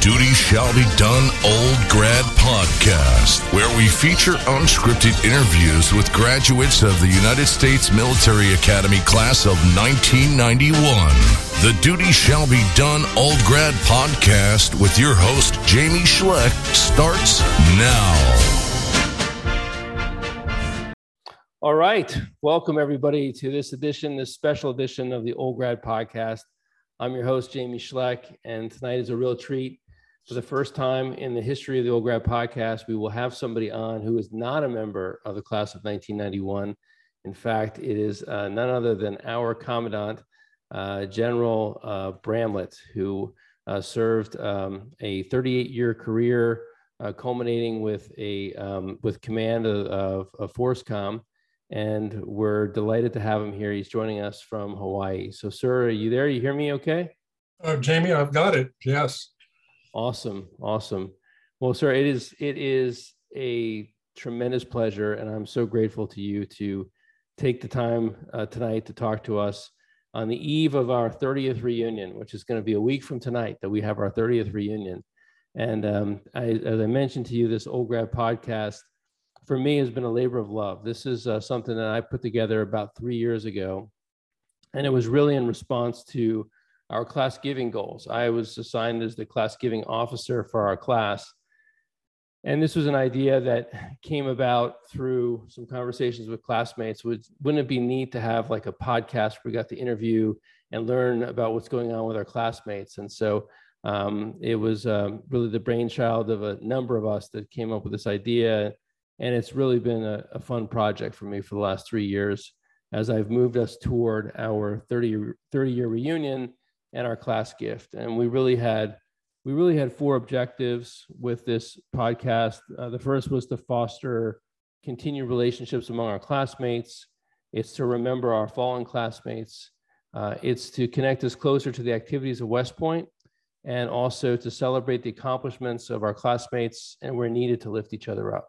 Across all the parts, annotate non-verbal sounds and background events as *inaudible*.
Duty Shall Be Done Old Grad podcast, where we feature unscripted interviews with graduates of the United States Military Academy class of 1991. The Duty Shall Be Done Old Grad podcast with your host, Jamie Schleck, starts now. All right. Welcome, everybody, to this edition, this special edition of the Old Grad Podcast. I'm your host, Jamie Schleck, and tonight is a real treat. For the first time in the history of the Old Grad Podcast, we will have somebody on who is not a member of the class of 1991. In fact, it is uh, none other than our Commandant, uh, General uh, Bramlett, who uh, served um, a 38 year career, uh, culminating with, a, um, with command of, of, of FORSCOM and we're delighted to have him here. He's joining us from Hawaii. So, sir, are you there? You hear me okay? Uh, Jamie, I've got it. Yes. Awesome. Awesome. Well, sir, it is it is a tremendous pleasure, and I'm so grateful to you to take the time uh, tonight to talk to us on the eve of our 30th reunion, which is going to be a week from tonight that we have our 30th reunion. And um, I, as I mentioned to you, this Old Grad podcast for me has been a labor of love. This is uh, something that I put together about three years ago, and it was really in response to our class giving goals. I was assigned as the class giving officer for our class. And this was an idea that came about through some conversations with classmates. Would, wouldn't it be neat to have like a podcast where we got to interview and learn about what's going on with our classmates? And so um, it was um, really the brainchild of a number of us that came up with this idea and it's really been a, a, fun project for me for the last three years as I've moved us toward our 30, 30 year reunion and our class gift. And we really had we really had four objectives with this podcast. Uh, the first was to foster continued relationships among our classmates. It's to remember our fallen classmates. Uh, it's to connect us closer to the activities of West Point and also to celebrate the accomplishments of our classmates and we're needed to lift each other up.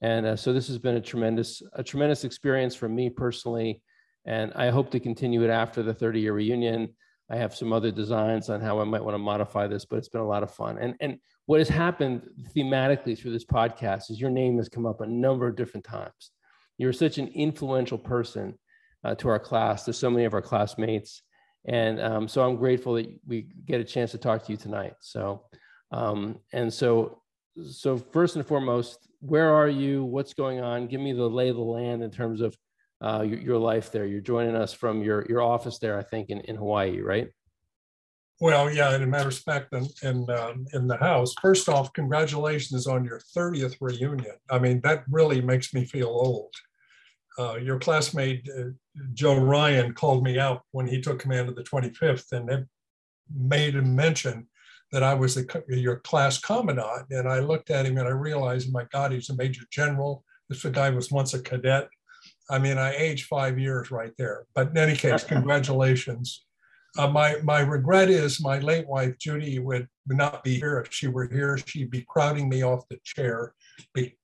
And uh, so this has been a tremendous, a tremendous experience for me personally. And I hope to continue it after the 30 year reunion. I have some other designs on how I might want to modify this, but it's been a lot of fun. And, and what has happened thematically through this podcast is your name has come up a number of different times. You're such an influential person uh, to our class, to so many of our classmates. And um, so I'm grateful that we get a chance to talk to you tonight. So, um, and so, so first and foremost, where are you? What's going on? Give me the lay of the land in terms of uh, your, your, life there. You're joining us from your, your office there, I think, in, in Hawaii, right? Well, yeah, in a matter of fact, in, in, um, in the house. First off, congratulations on your 30th reunion. I mean, that really makes me feel old. Uh, your classmate, uh, Joe Ryan, called me out when he took command of the 25th and made a mention that I was your class commandant. And I looked at him and I realized, my God, he's a major general. This guy was once a cadet. I mean, I aged five years right there. But in any case, *laughs* congratulations. Uh, my my regret is my late wife Judy would not be here. If she were here, she'd be crowding me off the chair be,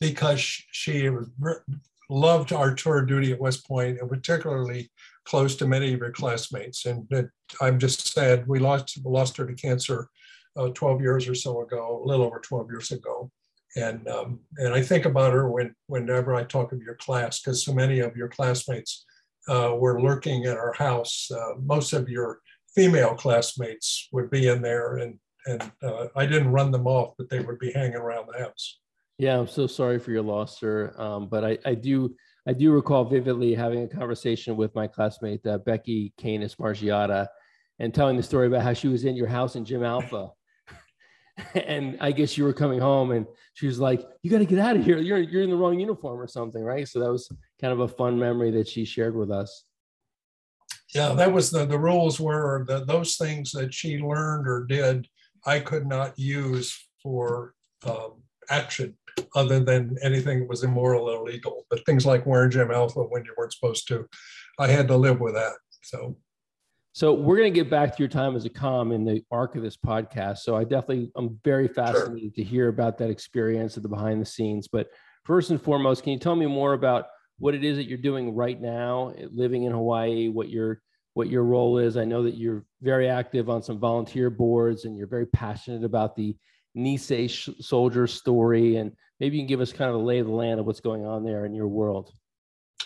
because she was, loved our tour duty at West Point, and particularly close to many of your classmates. And it, I'm just sad we lost lost her to cancer uh, 12 years or so ago, a little over 12 years ago. And um, and I think about her when whenever I talk of your class, because so many of your classmates uh, were lurking at our house. Uh, most of your female classmates would be in there, and and uh, I didn't run them off, but they would be hanging around the house. Yeah, I'm so sorry for your loss, sir. Um, but I, I do I do recall vividly having a conversation with my classmate uh, Becky Canis Margiata, and telling the story about how she was in your house in Gym Alpha, and I guess you were coming home, and she was like, "You got to get out of here. You're you're in the wrong uniform or something, right?" So that was kind of a fun memory that she shared with us. Yeah, that was the the rules were that those things that she learned or did, I could not use for um, action other than anything that was immoral or illegal. But things like wearing Gym Alpha when you weren't supposed to, I had to live with that. So, so we're going to get back to your time as a com in the arc of this podcast. So I definitely, I'm very fascinated sure. to hear about that experience of the behind the scenes. But first and foremost, can you tell me more about what it is that you're doing right now, living in Hawaii, what you're what your role is. I know that you're very active on some volunteer boards and you're very passionate about the Nisei soldier story. And maybe you can give us kind of a lay of the land of what's going on there in your world.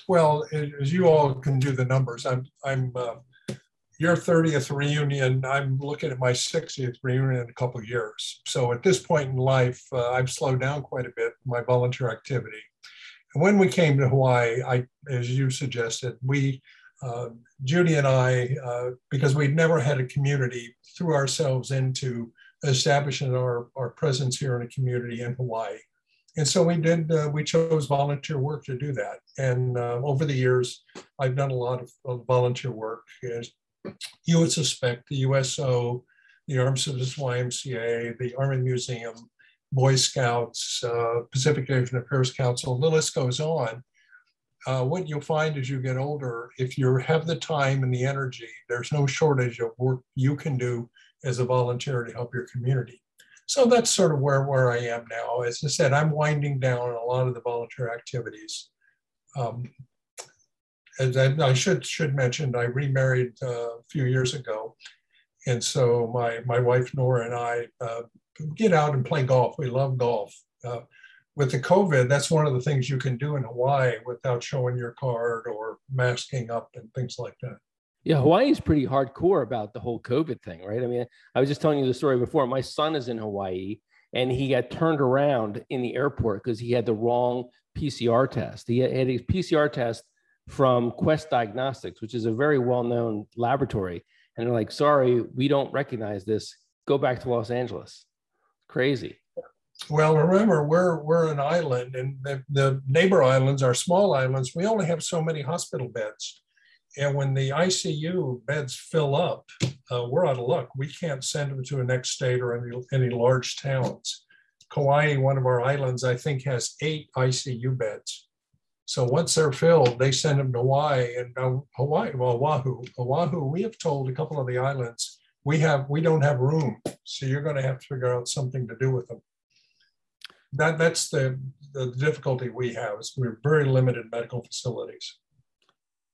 Well, as you all can do the numbers, I'm, I'm, uh, your 30th reunion, I'm looking at my 60th reunion in a couple of years. So at this point in life, uh, I've slowed down quite a bit my volunteer activity. And when we came to Hawaii, I, as you suggested, we, uh, Judy and I, uh, because we'd never had a community, threw ourselves into establishing our, our presence here in a community in Hawaii. And so we did, uh, we chose volunteer work to do that. And uh, over the years, I've done a lot of, of volunteer work. You would suspect, the USO, the Armed Services YMCA, the Army Museum, Boy Scouts, uh, Pacific Asian Affairs Council, the list goes on. Uh, what you'll find as you get older, if you have the time and the energy, there's no shortage of work you can do as a volunteer to help your community. So that's sort of where, where I am now. As I said, I'm winding down a lot of the volunteer activities. Um, as I, I, should should mention, I remarried uh, a few years ago, and so my my wife Nora and I uh, get out and play golf. We love golf. Uh, with the COVID, that's one of the things you can do in Hawaii without showing your card or masking up and things like that. Yeah, Hawaii is pretty hardcore about the whole COVID thing, right? I mean, I was just telling you the story before. My son is in Hawaii and he got turned around in the airport because he had the wrong PCR test. He had a PCR test from Quest Diagnostics, which is a very well known laboratory. And they're like, sorry, we don't recognize this. Go back to Los Angeles. Crazy. Well, remember, we're, we're an island, and the, the neighbor islands are small islands. We only have so many hospital beds. And when the ICU beds fill up, uh, we're out of luck. We can't send them to a next state or any, any large towns. Kauai, one of our islands, I think has eight ICU beds. So once they're filled, they send them to Hawaii and uh, Hawaii, well, Oahu. Oahu, we have told a couple of the islands, we have we don't have room. So you're going to have to figure out something to do with them. That that's the, the difficulty we have is we're very limited medical facilities.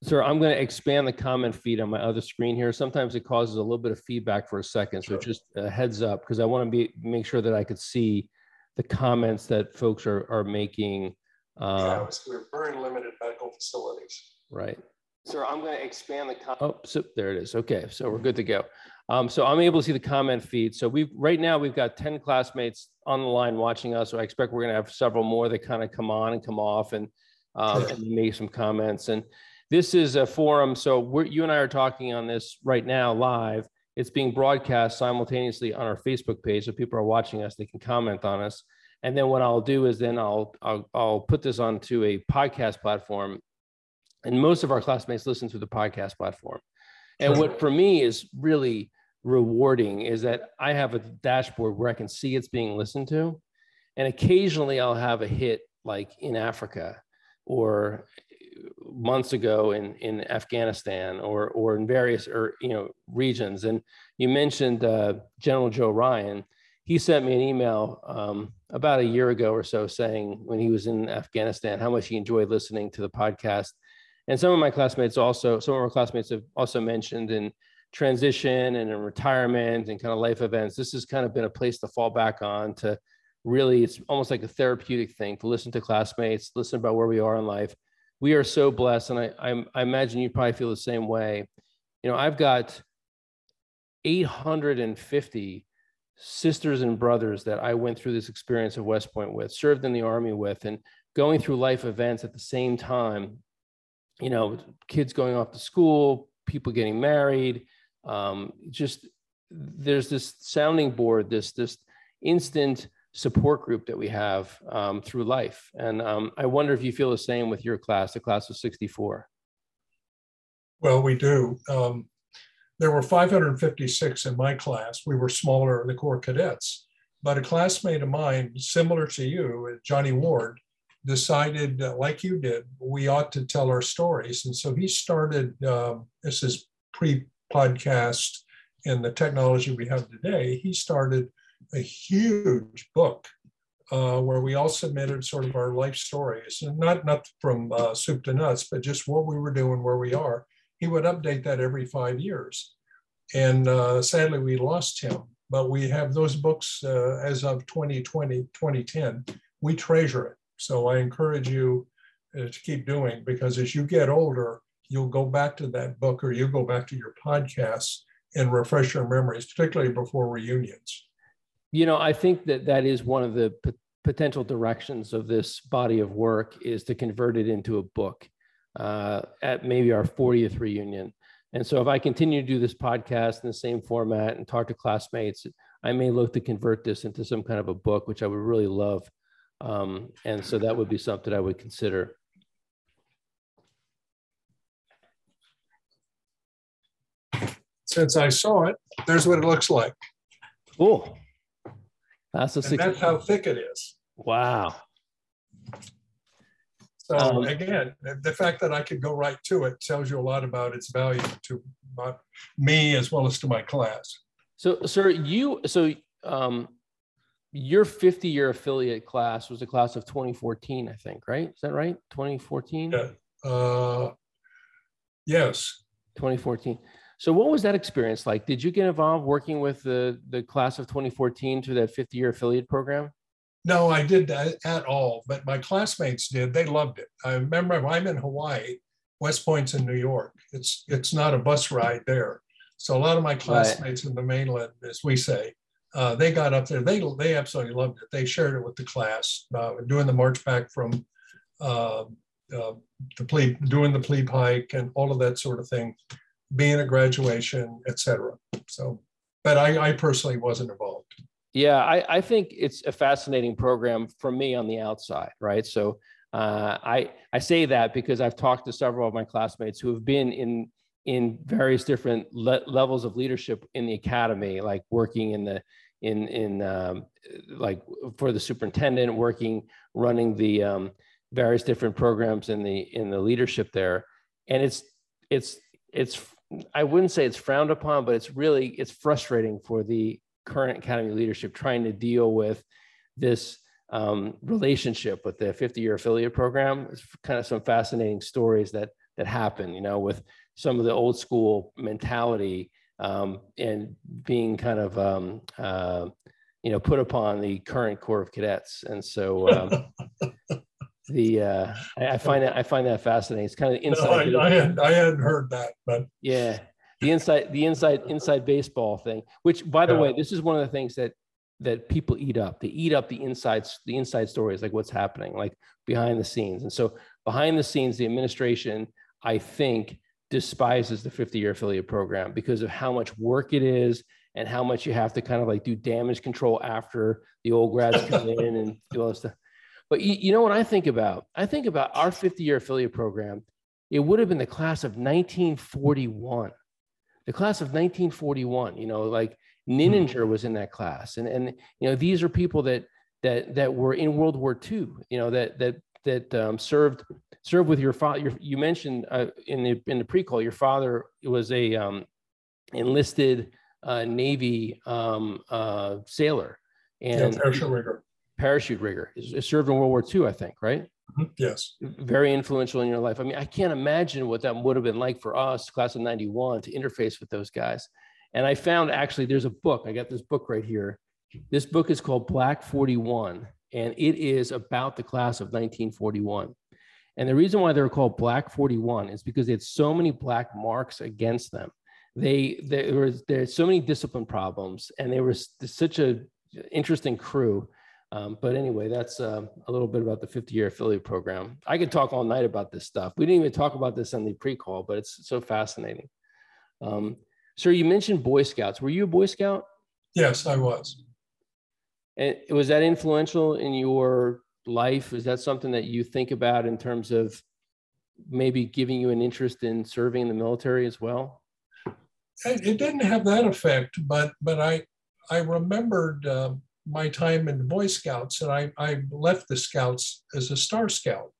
Sir, I'm going to expand the comment feed on my other screen here. Sometimes it causes a little bit of feedback for a second. So just a heads up, because I want to be make sure that I could see the comments that folks are, are making. Uh, yeah, we're very limited medical facilities. Right. Sir, I'm going to expand the comment. Oh, so there it is. Okay, so we're good to go. Um, so I'm able to see the comment feed. So we've right now we've got 10 classmates on the line watching us. So I expect we're going to have several more that kind of come on and come off and, um, and make some comments. And this is a forum. So we're, you and I are talking on this right now live. It's being broadcast simultaneously on our Facebook page. So people are watching us, they can comment on us. And then what I'll do is then I'll, I'll, I'll put this onto a podcast platform. And most of our classmates listen to the podcast platform. And what for me is really rewarding is that I have a dashboard where I can see it's being listened to. And occasionally I'll have a hit like in Africa or months ago in in Afghanistan or or in various or you know regions. And you mentioned uh, General Joe Ryan. He sent me an email um, about a year ago or so saying when he was in Afghanistan how much he enjoyed listening to the podcast. And some of my classmates also, some of our classmates have also mentioned in transition and in retirement and kind of life events. This has kind of been a place to fall back on to really, it's almost like a therapeutic thing to listen to classmates, listen about where we are in life we are so blessed, and I, I, I imagine you probably feel the same way. You know, I've got 850 sisters and brothers that I went through this experience of West Point with, served in the Army with, and going through life events at the same time. You know, kids going off to school, people getting married, um, just there's this sounding board, this this instant support group that we have um, through life. And um, I wonder if you feel the same with your class, the class of 64. Well, we do. Um, there were 556 in my class. We were smaller, the Corps cadets. But a classmate of mine, similar to you, Johnny Ward, decided, uh, like you did, we ought to tell our stories. And so he started, um, this is pre podcast and the technology we have today, he started a huge book uh, where we all submitted sort of our life stories, not not from uh, soup to nuts, but just what we were doing, where we are. He would update that every five years. And uh, sadly, we lost him. But we have those books uh, as of 2020, 2010. We treasure it. So I encourage you uh, to keep doing because as you get older, you'll go back to that book or you go back to your podcasts and refresh your memories, particularly before reunions. You know, I think that that is one of the p- potential directions of this body of work is to convert it into a book uh, at maybe our 40th reunion. And so if I continue to do this podcast in the same format and talk to classmates, I may look to convert this into some kind of a book, which I would really love. Um, and so that would be something I would consider. Since I saw it, there's what it looks like. Cool. That's a and that's how thick it is. Wow. So um, again, the fact that I could go right to it tells you a lot about its value to my, me as well as to my class. So, sir, you so um, your 50 year affiliate class was a class of 2014, I think, right? Is that right? 2014. Yeah. Uh, yes. 2014. So, what was that experience like? Did you get involved working with the the class of 2014 to that 50 year affiliate program? No, I did that at all, but my classmates did. They loved it. I remember I'm in Hawaii, West Point's in New York. It's it's not a bus ride there. So a lot of my classmates right. in the mainland, as we say, uh, they got up there. They they absolutely loved it. They shared it with the class, uh, doing the march back from uh, uh the plebe, doing the plebe hike, and all of that sort of thing, being a graduation, etc. So, but I, I personally wasn't involved. Yeah, I, I think it's a fascinating program for me on the outside, right? So uh, I I say that because I've talked to several of my classmates who have been in in various different le- levels of leadership in the academy, like working in the in in um, like for the superintendent, working running the um, various different programs in the in the leadership there, and it's it's it's I wouldn't say it's frowned upon, but it's really it's frustrating for the current academy leadership trying to deal with this um, relationship with the 50 year affiliate program. It's kind of some fascinating stories that that happen, you know, with some of the old school mentality um, and being kind of um, uh, you know put upon the current Corps of Cadets. And so um, *laughs* the uh, I, I, find that I find that fascinating. It's kind of inside. No, I, I, had I hadn't heard that, but yeah, the inside the inside inside baseball thing which by the yeah. way this is one of the things that that people eat up. They eat up the insides the inside stories like what's happening like behind the scenes. And so behind the scenes the administration i think despises the 50 year affiliate program because of how much work it is and how much you have to kind of like do damage control after the old grads come in and *laughs* do all this stuff. But you, you know what i think about? I think about our 50 year affiliate program. It would have been the class of 1941 the class of 1941 you know like hmm. Nininger was in that class and and you know these are people that that that were in world war ii you know that that that um, served served with your father you mentioned uh, in the in the pre-call your father was a um, enlisted uh, navy um, uh, sailor and yeah, parachute rigger parachute rigger served in world war ii i think right. Mm-hmm. Yes. Very influential in your life. I mean, I can't imagine what that would have been like for us, class of 91, to interface with those guys. And I found actually there's a book. I got this book right here. This book is called Black 41, and it is about the class of 1941. And the reason why they're called Black 41 is because they had so many black marks against them. They there was there's so many discipline problems, and they were such a interesting crew um, but anyway, that's uh, a little bit about the 50 year affiliate program. I could talk all night about this stuff. We didn't even talk about this on the pre call, but it's so fascinating. Um, sir, you mentioned Boy Scouts. Were you a Boy Scout? Yes, I was. And was that influential in your life? Is that something that you think about in terms of maybe giving you an interest in serving in the military as well? It didn't have that effect, but but I I remembered um, my time in the Boy Scouts, and I, I left the Scouts as a Star Scout.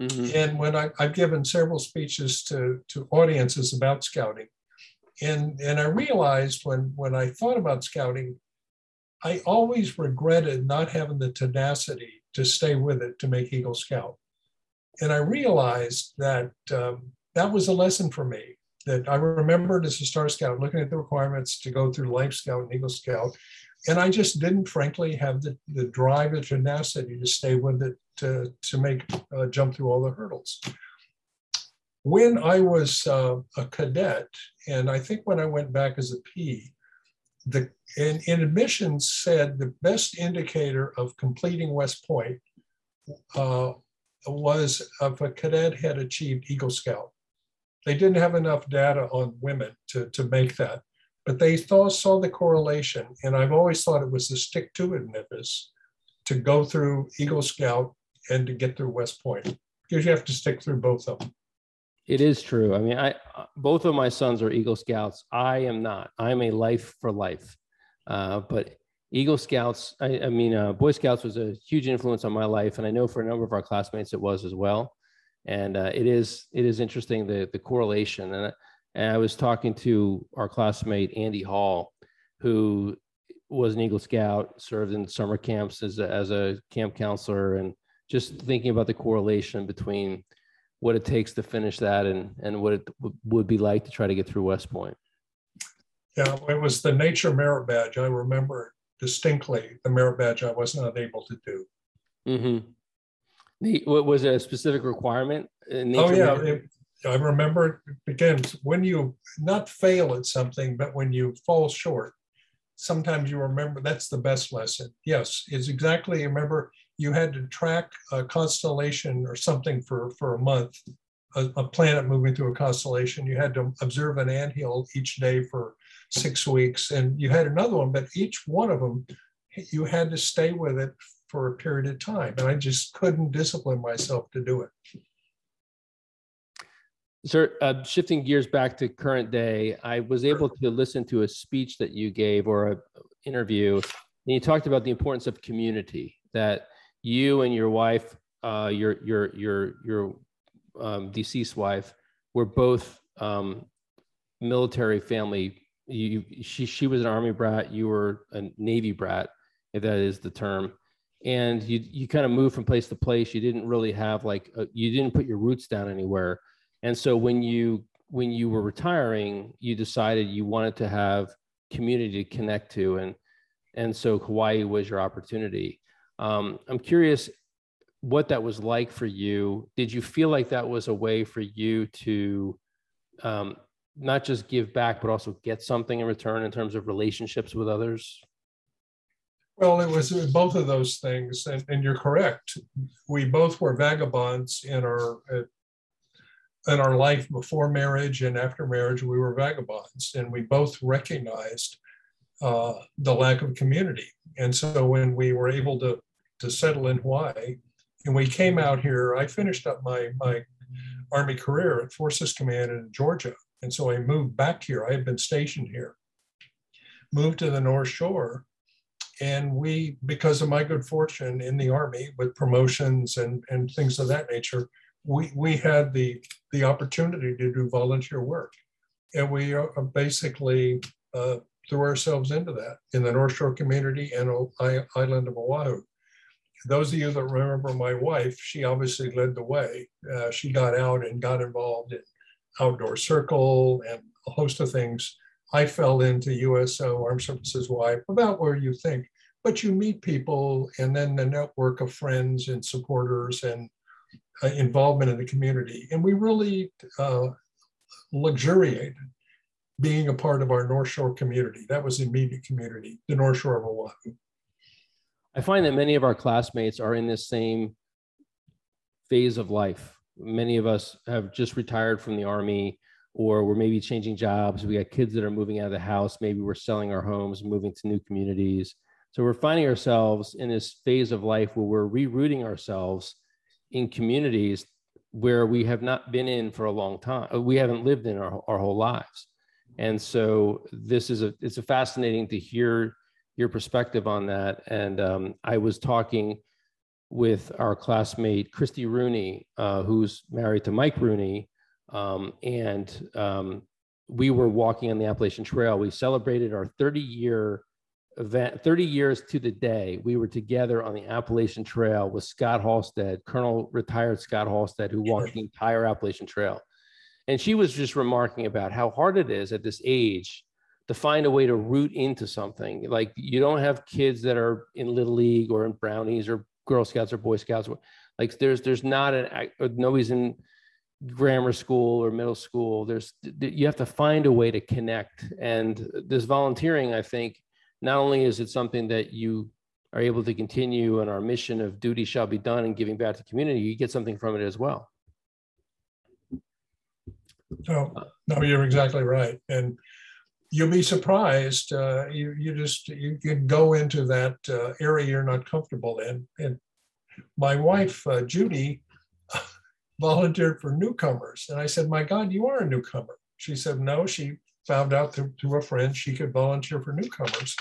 Mm-hmm. And when I, have given several speeches to, to audiences about scouting, and, and I realized when, when I thought about scouting, I always regretted not having the tenacity to stay with it to make Eagle Scout. And I realized that um, that was a lesson for me. that I remembered as a Star Scout looking at the requirements to go through Life Scout and Eagle Scout. And I just didn't, frankly, have the, the drive and tenacity to stay with it to, to make uh, jump through all the hurdles. When I was uh, a cadet, and I think when I went back as a P, the in, in admissions said the best indicator of completing West Point uh, was if a cadet had achieved Eagle Scout. They didn't have enough data on women to, to make that, but they thought, saw the correlation. And I've always thought it was the stick to itness to go through Eagle Scout and to get through West Point because you have to stick through both of them. It is true. I mean, I both of my sons are Eagle Scouts. I am not. I'm a life for life. Uh, but Eagle Scouts, I, I mean, uh, Boy Scouts was a huge influence on my life, and I know for a number of our classmates it was as well. And uh, it is it is interesting the the correlation. And, and I was talking to our classmate Andy Hall, who was an Eagle Scout, served in summer camps as a, as a camp counselor, and just thinking about the correlation between what it takes to finish that and and what it w- would be like to try to get through West Point. Yeah, it was the nature merit badge. I remember distinctly the merit badge I was not able to do. Mm-hmm. The, what was it a specific requirement? oh yeah, it, I remember it begins when you not fail at something, but when you fall short. Sometimes you remember that's the best lesson. Yes, it's exactly. Remember, you had to track a constellation or something for for a month, a, a planet moving through a constellation. You had to observe an anthill each day for six weeks, and you had another one, but each one of them, you had to stay with it for a period of time. And I just couldn't discipline myself to do it. Sir, uh, shifting gears back to current day, I was able to listen to a speech that you gave or an interview, and you talked about the importance of community. That you and your wife, uh, your your your your um, deceased wife, were both um, military family you she she was an army brat you were a navy brat if that is the term and you you kind of moved from place to place you didn't really have like a, you didn't put your roots down anywhere and so when you when you were retiring you decided you wanted to have community to connect to and and so hawaii was your opportunity um, i'm curious what that was like for you did you feel like that was a way for you to um, not just give back, but also get something in return in terms of relationships with others? Well, it was both of those things, and, and you're correct. We both were vagabonds in our in our life before marriage and after marriage. We were vagabonds, and we both recognized uh, the lack of community. And so, when we were able to to settle in Hawaii, and we came out here, I finished up my my Army career at Forces Command in Georgia, and so I moved back here. I had been stationed here, moved to the North Shore. And we, because of my good fortune in the Army with promotions and, and things of that nature, we, we had the, the opportunity to do volunteer work. And we basically uh, threw ourselves into that in the North Shore community and island of Oahu. Those of you that remember my wife, she obviously led the way. Uh, she got out and got involved in outdoor circle and a host of things. I fell into USO Armed Services Wife, about where you think, but you meet people and then the network of friends and supporters and uh, involvement in the community. And we really uh, luxuriated being a part of our North Shore community. That was the immediate community, the North Shore of Oahu. I find that many of our classmates are in this same phase of life many of us have just retired from the army or we're maybe changing jobs we got kids that are moving out of the house maybe we're selling our homes moving to new communities so we're finding ourselves in this phase of life where we're rerouting ourselves in communities where we have not been in for a long time. Uh, we haven't lived in our, our whole lives. And so this is a it's a fascinating to hear your perspective on that. And um, i was talking with our classmate Christy Rooney, uh, who's married to Mike Rooney, um, and um, we were walking on the Appalachian Trail. We celebrated our 30 year event, 30 years to the day. We were together on the Appalachian Trail with Scott Halstead, Colonel retired Scott Halstead, who walked the entire Appalachian Trail. And she was just remarking about how hard it is at this age to find a way to root into something. Like you don't have kids that are in little league or in brownies or Girl Scouts or Boy Scouts. Like there's there's not an nobody's in grammar school or middle school. There's you have to find a way to connect. And this volunteering, I think, not only is it something that you are able to continue on our mission of duty shall be done and giving back to the community, you get something from it as well. No, no, you're exactly right. And you'll be surprised. Uh, you, you just, you can go into that uh, area you're not comfortable in. And my wife, uh, Judy, *laughs* volunteered for newcomers. And I said, my God, you are a newcomer. She said, no, she found out through, through a friend she could volunteer for newcomers.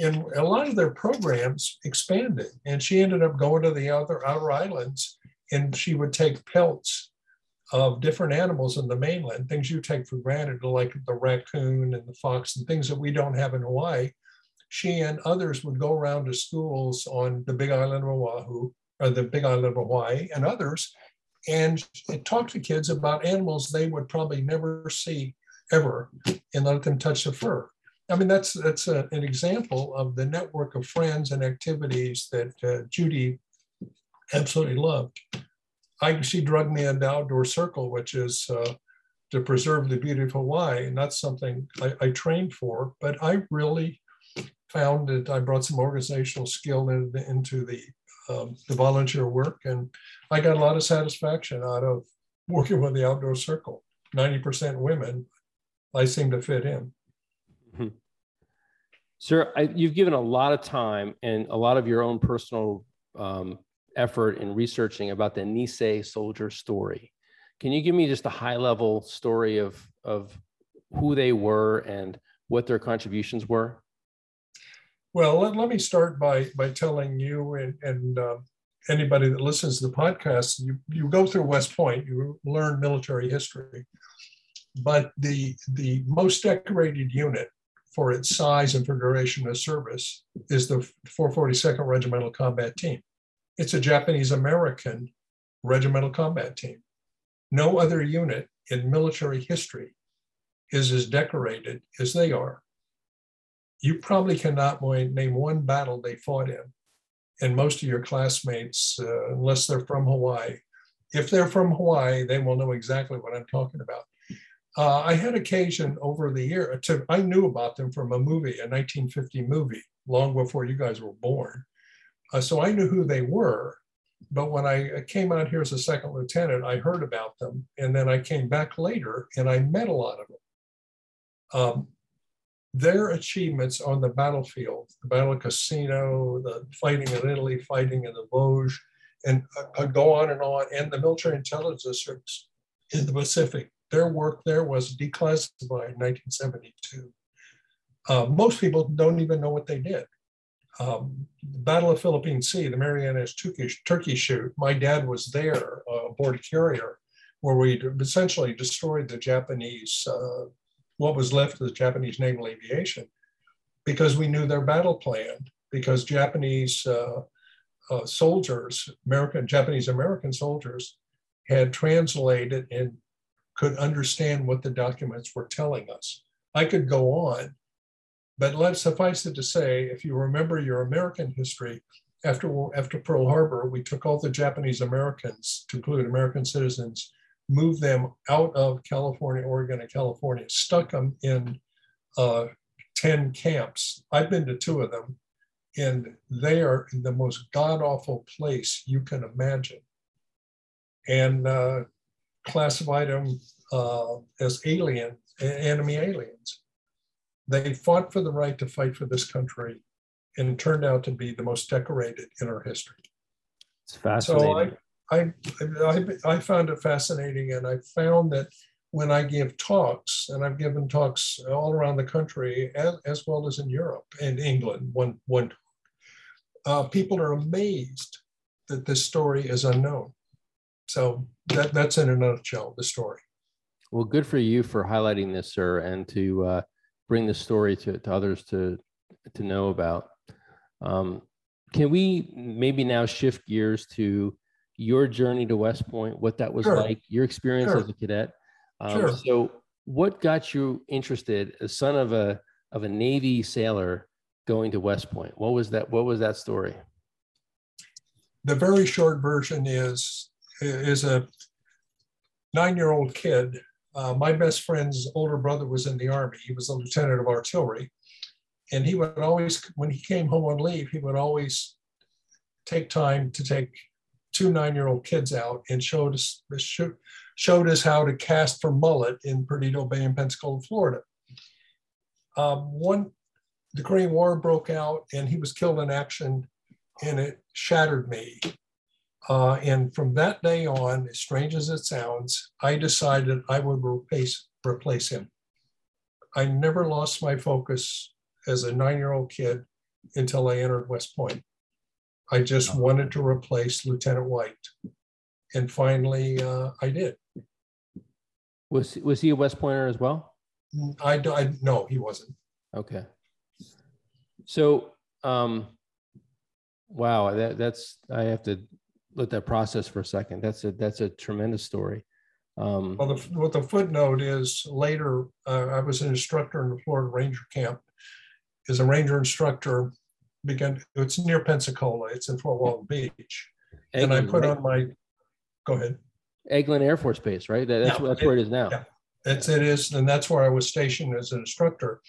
And a lot of their programs expanded. And she ended up going to the other outer islands and she would take pelts of different animals in the mainland, things you take for granted, like the raccoon and the fox and things that we don't have in Hawaii. She and others would go around to schools on the big island of Oahu, or the big island of Hawaii, and others, and talk to kids about animals they would probably never see ever and let them touch the fur. I mean, that's that's a, an example of the network of friends and activities that uh, Judy absolutely loved. I, she drugged me into Outdoor Circle, which is uh, to preserve the beauty of Hawaii. And that's something I, I, trained for, but I really found that I brought some organizational skill in, into the, um, the volunteer work. And I got a lot of satisfaction out of working with the Outdoor Circle. 90% women, I seem to fit in. Mm-hmm. Sir, I, you've given a lot of time and a lot of your own personal um, effort in researching about the Nisei soldier story. Can you give me just a high level story of, of who they were and what their contributions were? Well, let, let me start by, by telling you and, and uh, anybody that listens to the podcast, you, you go through West Point, you learn military history, but the, the most decorated unit for its size and for duration of service is the 442nd Regimental Combat Team. It's a Japanese American regimental combat team. No other unit in military history is as decorated as they are. You probably cannot name one battle they fought in. And most of your classmates, uh, unless they're from Hawaii, if they're from Hawaii, they will know exactly what I'm talking about. Uh, I had occasion over the year to, I knew about them from a movie, a 1950 movie, long before you guys were born. Uh, so I knew who they were. But when I came out here as a second lieutenant, I heard about them. And then I came back later and I met a lot of them. Um, their achievements on the battlefield, the Battle of Cassino, the fighting in Italy, fighting in the Vosges, and uh, go on and on, and the military intelligence service in the Pacific. Their work there was declassified in 1972. Uh, most people don't even know what they did um, Battle of Philippine Sea, the Marianas Turkish, Turkey shoot, my dad was there uh, aboard a carrier where we essentially destroyed the Japanese, uh, what was left of the Japanese naval aviation, because we knew their battle plan, because Japanese uh, uh soldiers, American, Japanese American soldiers, had translated and could understand what the documents were telling us. I could go on, but let's suffice it to say, if you remember your American history, after, after Pearl Harbor, we took all the Japanese Americans, to include American citizens, moved them out of California, Oregon, and California, stuck them in uh, 10 camps. I've been to two of them, and they are in the most god awful place you can imagine. And uh, classified them uh, as alien, enemy aliens. They fought for the right to fight for this country and turned out to be the most decorated in our history. It's fascinating. So I, I, I, I found it fascinating, and I found that when I give talks, and I've given talks all around the country, as, as well as in Europe and England, one, one uh, people are amazed that this story is unknown. So that, that's in a nutshell the story. Well, good for you for highlighting this, sir, and to uh, bring the story to, to others to to know about. Um, can we maybe now shift gears to your journey to West Point, what that was sure. like, your experience sure. as a cadet? Um, Sure. So, what got you interested, a son of a of a Navy sailor, going to West Point? What was that? What was that story? the very short version is is a nine-year-old kid. Uh, my best friend's older brother was in the army. He was a lieutenant of artillery, and he would always, when he came home on leave, he would always take time to take two nine-year-old kids out and showed us showed us how to cast for mullet in Perdido Bay in Pensacola, Florida. Um, one, the Korean War broke out, and he was killed in action and it shattered me. Uh, and from that day on, as strange as it sounds, I decided I would replace, replace him. I never lost my focus as a nine year old kid until I entered West Point. I just wanted to replace Lieutenant White. And finally, uh, I did. Was was he a West Pointer as well? I, I no, he wasn't. Okay. So, um, wow, that that's I have to let that process for a second. That's a that's a tremendous story. Um, Well, the, what the footnote is later, uh, I was an instructor in the Florida Ranger Camp. As a ranger instructor, began, it's near Pensacola, it's in Fort Walton Beach. And I put right? on my, go ahead. Eglin Air Force Base, right? That, that's Yeah, that's where it is now. yeah. It's, it is, and that's where I was stationed as an instructor.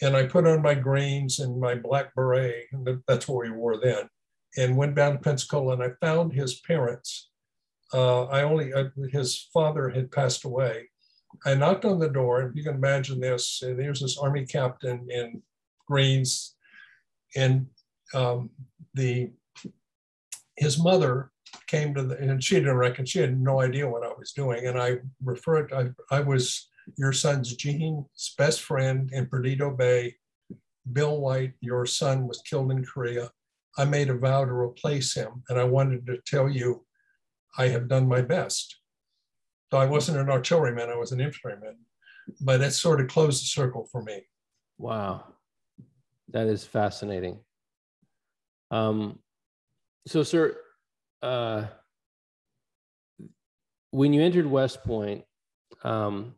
And I put on my greens and my black beret, and that's what we wore then, and went down to Pensacola and I found his parents. Uh, I only, uh, his father had passed away. I knocked on the door, and you can imagine this, and there's this army captain in greens. And um, the, his mother came to the, and she didn't reckon, she had no idea what I was doing. And I referred, I, I was your son's Gene's best friend in Perdido Bay. Bill White, your son was killed in Korea. I made a vow to replace him, and I wanted to tell you I have done my best. So I wasn't an artilleryman, I was an infantryman, but it sort of closed the circle for me. Wow, that is fascinating. Um, so, sir, uh, when you entered West Point, um,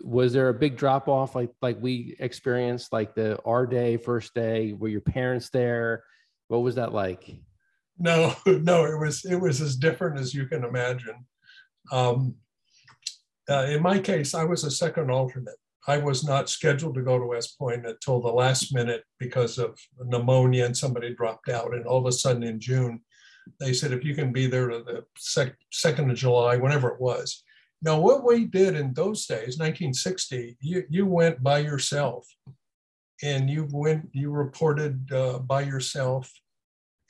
was there a big drop off like like we experienced, like the R-Day, first day? Were your parents there? What was that like? No, *laughs* no, it was it was as different as you can imagine. Um, uh, in my case, I was a second alternate. I was not scheduled to go to West Point until the last minute because of pneumonia and somebody dropped out. And all of a sudden in June, they said, if you can be there to the sec- 2nd of July, whenever it was. Now, what we did in those days, 1960, you, you went by yourself and you went, you reported uh, by yourself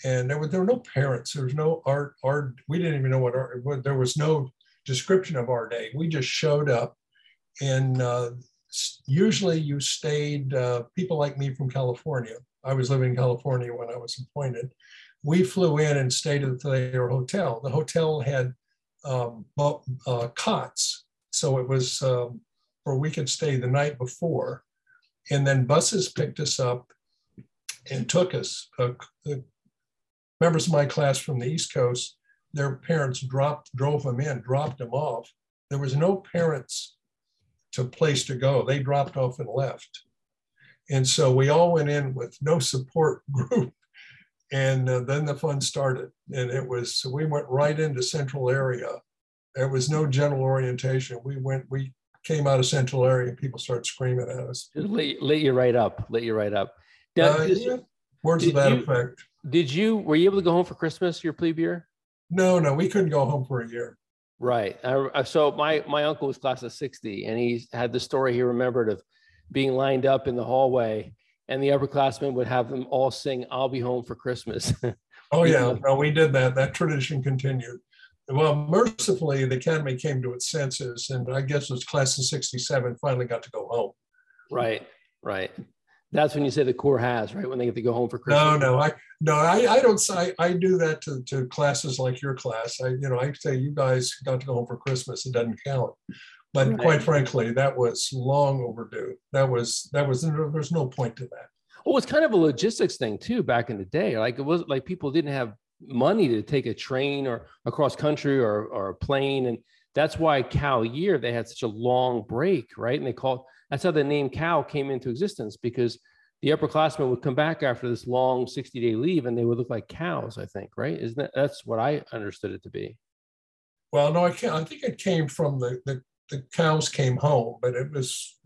and there were, there were no parents. There was no art, art. We didn't even know what art, what- there was no description of R-Day. We just showed up and uh, usually you stayed, uh, people like me from California. I was living in California when I was appointed. We flew in and stayed at their hotel. The hotel had um, uh, cots. So it was um, where we could stay the night before. And then buses picked us up and took us. Uh, members of my class from the East Coast, their parents dropped, drove them in, dropped them off. There was no parents to place to go. They dropped off and left. And so we all went in with no support *laughs* group. And uh, then the fun started. And it was, so we went right into central area. There was no general orientation. We went, we came out of central area and people started screaming at us. Lit, lit you right up. Lit you right up. Now, Uh, yeah, words of that you- effect. did you were you able to go home for Christmas your plebe year? No, no, we couldn't go home for a year. Right. I, I- so my my uncle was class of '60, and he had the story he remembered of being lined up in the hallway, and the upperclassmen would have them all sing "I'll be home for Christmas." *laughs* Oh, yeah, no, we did that. That tradition continued. Well, mercifully, the academy came to its senses, and I guess it was class of 67 finally got to go home. right. Right. That's when you say the Corps has right when they get to go home for Christmas. No, no, I no, I, I don't say I do that to, to classes like your class. I, you know, I say you guys got to go home for Christmas. It doesn't count. But Right. quite frankly, that was long overdue. That was that was there's no point to that. Well, it's kind of a logistics thing too. Back in the day, like it was like people didn't have money to take a train or across country or or a plane, and that's why cow year they had such a long break, right? And they called that's how the name cow came into existence because the upperclassmen would come back after this long 60 day leave and they would look like cows, I think, right? Isn't that that's what I understood it to be? Well, no, I can't. I think it came from the, the, the cows came home, but it was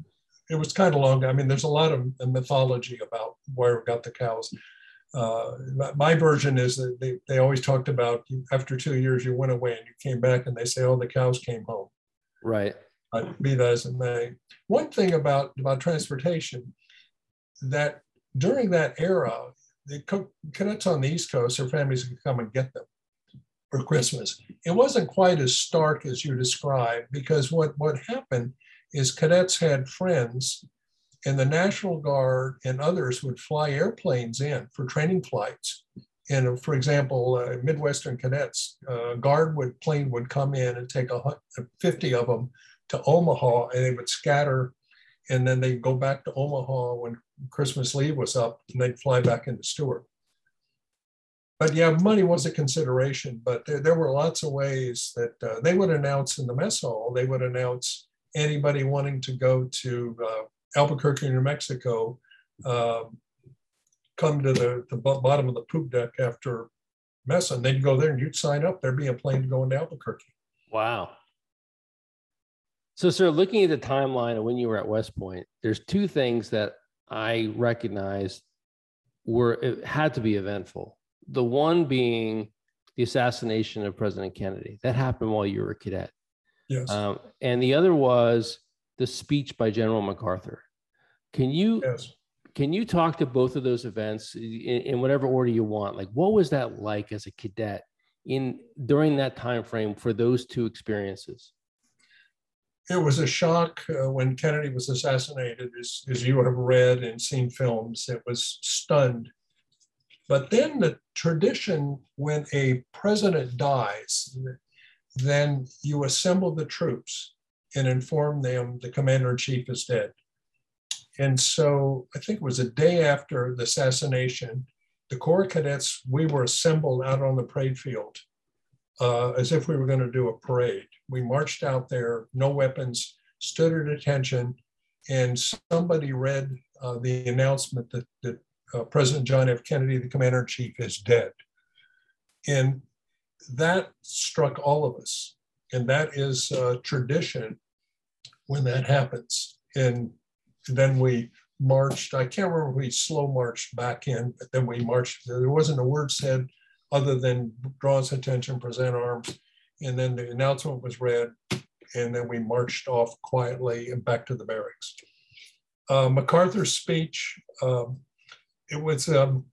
it was kind of long. I mean, there's a lot of mythology about where we got the cows. Uh, my version is that they, they always talked about after two years you went away and you came back and they say, oh, the cows came home. Right. But be that as it may. One thing about, about transportation that during that era, the cadets on the East Coast, their families could come and get them for Christmas. It wasn't quite as stark as you described because what, what happened is cadets had friends and the National Guard and others would fly airplanes in for training flights. And for example, uh, Midwestern cadets, uh, Guard would plane would come in and take a, 50 of them to Omaha and they would scatter and then they'd go back to Omaha when Christmas leave was up and they'd fly back into Stewart. But yeah, money was a consideration, but there, there were lots of ways that uh, they would announce in the mess hall, they would announce anybody wanting to go to uh, Albuquerque, New Mexico, uh, come to the, the bottom of the poop deck after mess, and they'd go there and you'd sign up. There'd be a plane to go into Albuquerque. Wow. So, sir, looking at the timeline of when you were at West Point, there's two things that I recognized were it had to be eventful. The one being the assassination of President Kennedy. That happened while you were a cadet. Yes. Um, and the other was the speech by General MacArthur. Can you yes. can you talk to both of those events in, in, whatever order you want? Like, what was that like as a cadet in during that time frame for those two experiences? It was a shock uh, when Kennedy was assassinated, as, as you have read and seen films. It was stunned. But then the tradition, when a president dies, then you assemble the troops and inform them the commander in chief is dead. And so I think it was a day after the assassination, the Corps cadets, we were assembled out on the parade field uh, as if we were going to do a parade. We marched out there, no weapons, stood at attention, and somebody read uh, the announcement that, that uh, President John F. Kennedy, the commander in chief, is dead. And that struck all of us. And that is a tradition when that happens. And then we marched, I can't remember we slow marched back in, but then we marched. There wasn't a word said other than draw his attention, present arms. And then the announcement was read. And then we marched off quietly and back to the barracks. Uh, MacArthur's speech, um, it was, um,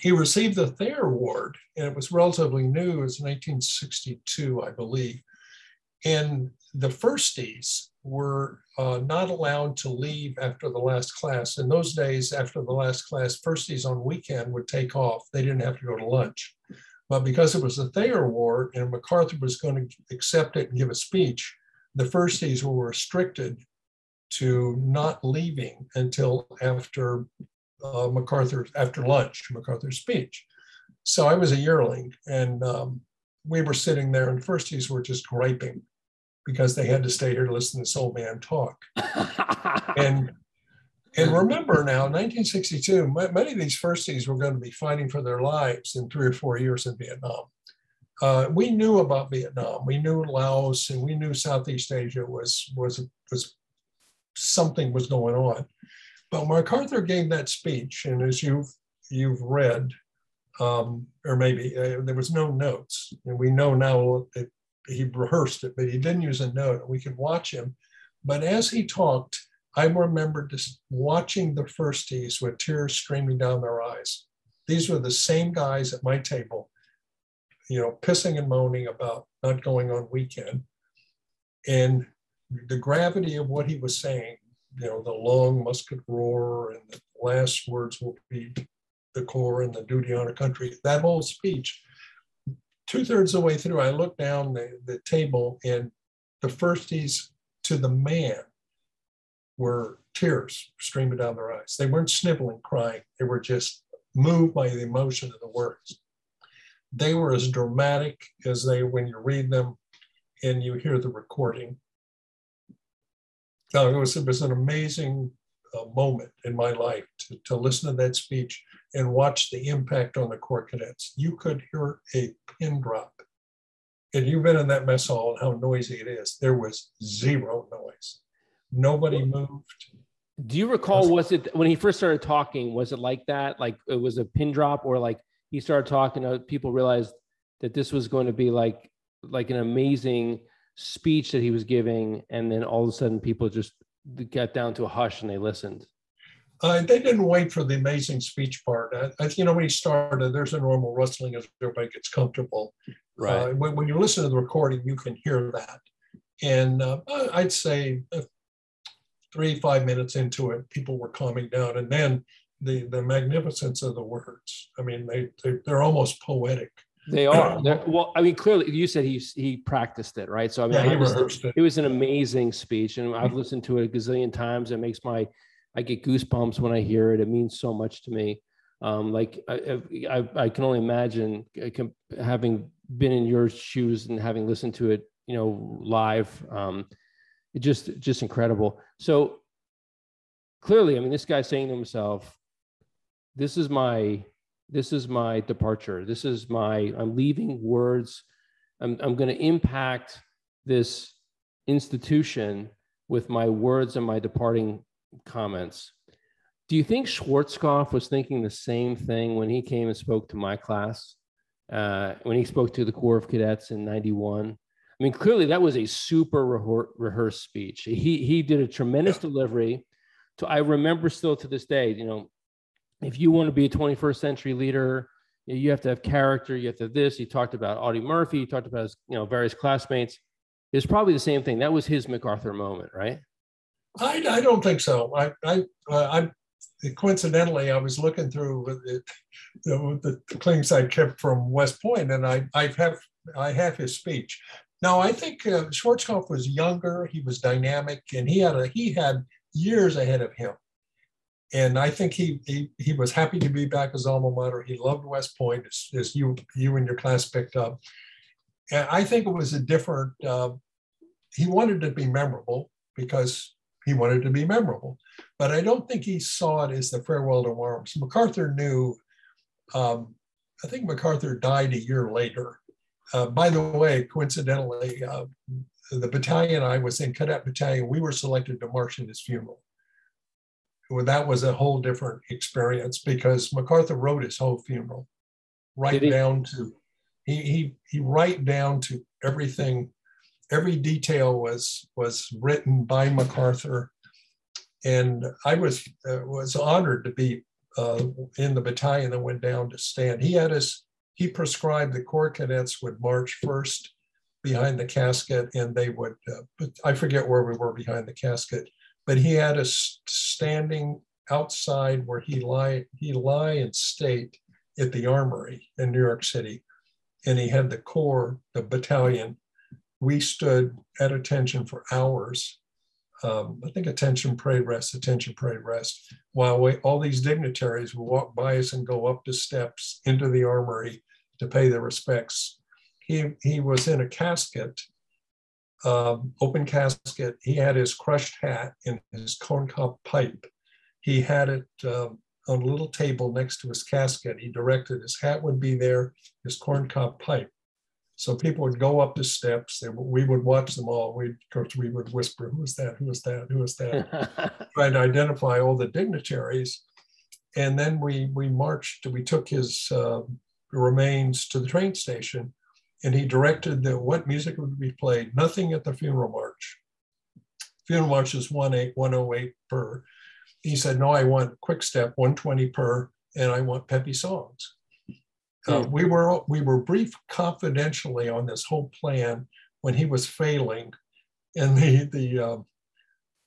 he received the Thayer Award, and it was relatively new. It was 1962, I believe. And the firsties were uh, not allowed to leave after the last class. In those days, after the last class, firsties on weekend would take off. They didn't have to go to lunch. But because it was the Thayer Award and MacArthur was going to accept it and give a speech, the firsties were restricted to not leaving until after uh, MacArthur, after lunch, MacArthur's speech. So I was a yearling and um, we were sitting there and firsties were just griping because they had to stay here to listen to this old man talk. *laughs* and and remember now, 1962, many of these firsties were going to be fighting for their lives in three or four years in Vietnam. Uh, we knew about Vietnam. We knew Laos, and we knew Southeast Asia was was was something was going on. But MacArthur gave that speech, and as you've you've read, um, or maybe uh, there was no notes, and we know now that he rehearsed it, but he didn't use a note. We could watch him. But as he talked, I remember just watching the firsties with tears streaming down their eyes. These were the same guys at my table, you know, pissing and moaning about not going on weekend. And the gravity of what he was saying, you know, the long musket roar and the last words will be the Corps and the duty honor country, that whole speech two thirds of the way through, I looked down the, the table and the firsties to the man were tears streaming down their eyes. They weren't sniveling, crying. They were just moved by the emotion of the words. They were as dramatic as they when you read them. and you hear the recording. Now, it was, it was an amazing uh, moment in my life to, to listen to that speech and watch the impact on the Corps cadets. You could hear a pin drop. And you've been in that mess hall and how noisy it is. There was zero noise. Nobody moved. Do you recall, was it when he first started talking, was it like that? Like it was a pin drop or like he started talking, uh, people realized that this was going to be like, like an amazing speech that he was giving. And then all of a sudden people just got down to a hush and they listened. Uh, they didn't wait for the amazing speech part. I, I, you know, when he started, there's a normal rustling as everybody gets comfortable. Right. Uh, when, when, you listen to the recording, you can hear that. And uh, I'd say uh, three, five minutes into it, people were calming down. And then the, the magnificence of the words. I mean, they, they, they're almost poetic. They are. They're, well, I mean, clearly, you said he he practiced it, right? So I mean, yeah, he rehearsed it. It was an amazing speech, and I've listened to it a gazillion times. It makes my I get goosebumps when I hear it. It means so much to me. Um, like I, I, I, can only imagine uh, having been in your shoes and having listened to it, you know, live. Um, it just, just incredible. So clearly, I mean, this guy's saying to himself, "This is my, this is my departure. This is my. I'm leaving words. I'm, I'm going to impact this institution with my words and my departing comments. Do you think Schwarzkopf was thinking the same thing when he came and spoke to my class? Uh, when he spoke to the Corps of Cadets in 91? I mean, clearly that was a super rehearsed speech. He, he did a tremendous delivery. To, I remember still to this day, you know, if you want to be a 21st century leader, you have to have character. You have to have this. He talked about Audie Murphy. He talked about his, you know, various classmates. It's probably the same thing. That was his MacArthur moment, right? I, I don't think so. I, I, uh, I coincidentally, I was looking through the, the, the claims I kept from West Point, and I, I have, I have his speech. Now, I think uh, Schwarzkopf was younger. He was dynamic, and he had a, he had years ahead of him. And I think he, he he was happy to be back as alma mater. He loved West Point, as, as you you and your class picked up. And I think it was a different. Uh, he wanted to be memorable because he wanted to be memorable. But I don't think he saw it as the farewell to arms. MacArthur knew, um, I think MacArthur died a year later. Uh, by the way, coincidentally, uh, the battalion I was in, Cadet Battalion, we were selected to march in his funeral. Well, that was a whole different experience because MacArthur wrote his whole funeral, right down to he he he right down to everything every detail was was written by MacArthur, and I was uh, was honored to be uh, in the battalion that went down to stand. He had us. He prescribed the Corps cadets would march first behind the casket, and they would. Uh, I forget where we were behind the casket, but he had us standing outside where he lie he lie in state at the armory in New York City, and he had the corps, the battalion we stood at attention for hours. Um, I think attention, parade rest, attention, parade rest, while we, all these dignitaries would walk by us and go up the steps into the armory to pay their respects. He, he was in a casket, um, open casket. He had his crushed hat and his corncob pipe. He had it um, on a little table next to his casket. He directed his hat would be there, his corncob pipe. So people would go up the steps. and we would watch them all. We, of course, we would whisper, "Who is that? Who is that? Who is that?" *laughs* Trying to identify all the dignitaries, and then we we marched. We took his uh, remains to the train station, and he directed that what music would be played. Nothing at the funeral march. Funeral march is one eight one oh eight per. He said, "No, I want quick step one twenty per, and I want peppy songs." Uh, hmm. we were we were briefed confidentially on this whole plan when he was failing, and the the, uh,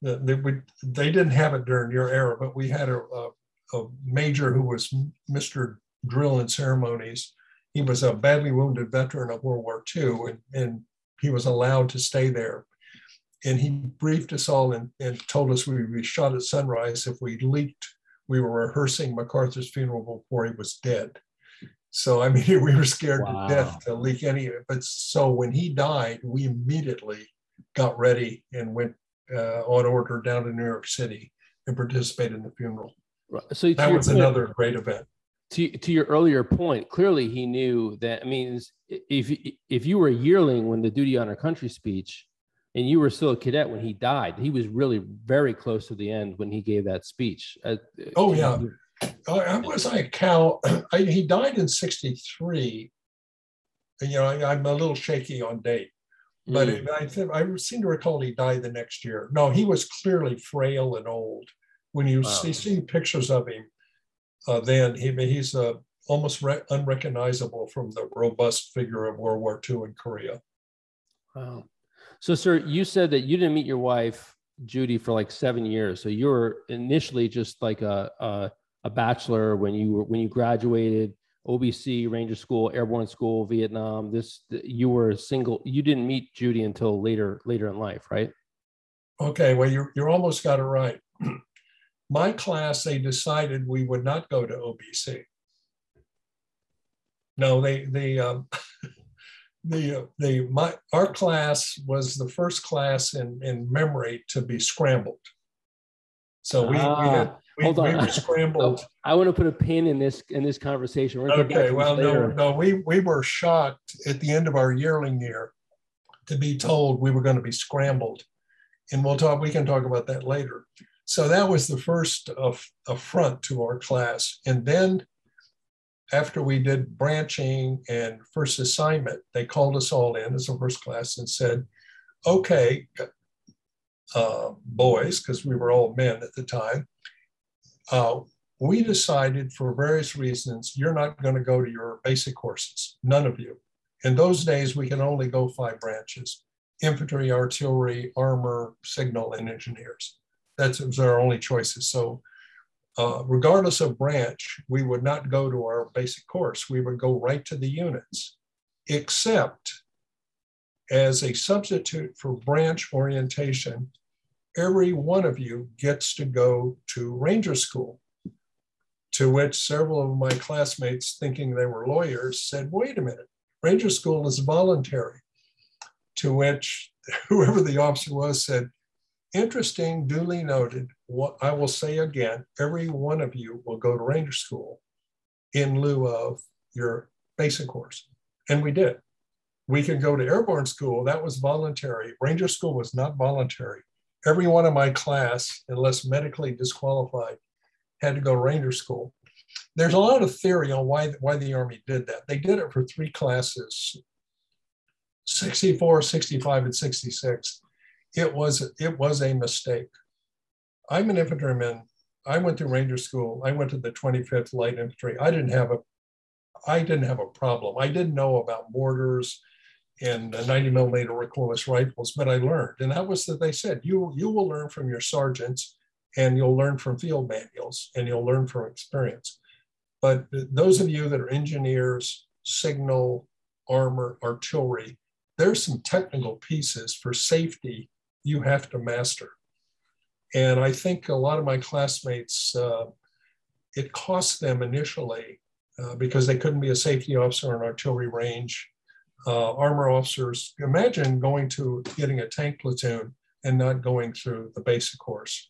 the, the we, they didn't have it during your era, but we had a, a, a major who was Mr. Drill and Ceremonies. He was a badly wounded veteran of World War II, and, and he was allowed to stay there. And he briefed us all and, and told us we would be shot at sunrise if we leaked. We were rehearsing MacArthur's funeral before he was dead So I mean, *laughs* we were scared wow. to death to leak any. of it. But so when he died, we immediately got ready and went uh, on order down to New York City and participated in the funeral. Right. So that was point, another great event. To, to your earlier point, clearly he knew that. I mean, if if you were a yearling when the duty honor country speech, and you were still a cadet when he died, he was really very close to the end when he gave that speech. Uh, oh yeah, I was like Cal. *clears throat* I, he died in '63. You know, I, am a little shaky on date, but mm. I think I seem to recall he died the next year. No, he was clearly frail and old. When you wow. see, see pictures of him, uh, then he he's uh, almost re- unrecognizable from the robust figure of World War II in Korea. Wow. So, sir, you said that you didn't meet your wife Judy for like seven years. So you were initially just like a, a a bachelor when you were when you graduated OBC, Ranger School, Airborne School, Vietnam. This you were a single. You didn't meet Judy until later later in life, right? Okay, well you you almost got it right. *clears throat* My class, they decided we would not go to OBC. No, they they um, *laughs* the the my our class was the first class in in memory to be scrambled. So we, ah. we had we, Hold on. We were scrambled. *laughs* I want to put a pin in this in this conversation. We're okay. Well, no, no, we we were shocked at the end of our yearling year to be told we were going to be scrambled, and we'll talk. We can talk about that later. So that was the first of, affront to our class, and then after we did branching and first assignment, they called us all in as a first class and said, "Okay, uh, boys, because we were all men at the time." uh, we decided for various reasons, you're not going to go to your basic courses, none of you. In those days, we can only go five branches infantry, artillery, armor, signal, and engineers. That's was our only choices. So, uh, regardless of branch, we would not go to our basic course. We would go right to the units, except as a substitute for branch orientation, every one of you gets to go to Ranger School. To which several of my classmates, thinking they were lawyers, said, wait a minute, Ranger School is voluntary. To which *laughs* whoever the officer was said, interesting, duly noted. What I will say again, every one of you will go to Ranger School in lieu of your basic course. And we did. We could go to airborne school, that was voluntary. Ranger School was not voluntary every one of my class, unless medically disqualified, had to go to Ranger School. There's a lot of theory on why, why the Army did that. They did it for three classes 64, 65, and 66. It was, it was a mistake. I'm an infantryman. I went to Ranger School. I went to the 25th Light Infantry. I didn't have a I didn't have a problem. I didn't know about mortars and 90 millimeter recoilless rifles, but I learned, and that was that they said you you will learn from your sergeants, and you'll learn from field manuals, and you'll learn from experience. But those of you that are engineers, signal, armor, artillery, there's some technical pieces for safety you have to master. And I think a lot of my classmates, uh, it cost them initially uh, because they couldn't be a safety officer on artillery range uh, armor officers. Imagine going to getting a tank platoon and not going through the basic course,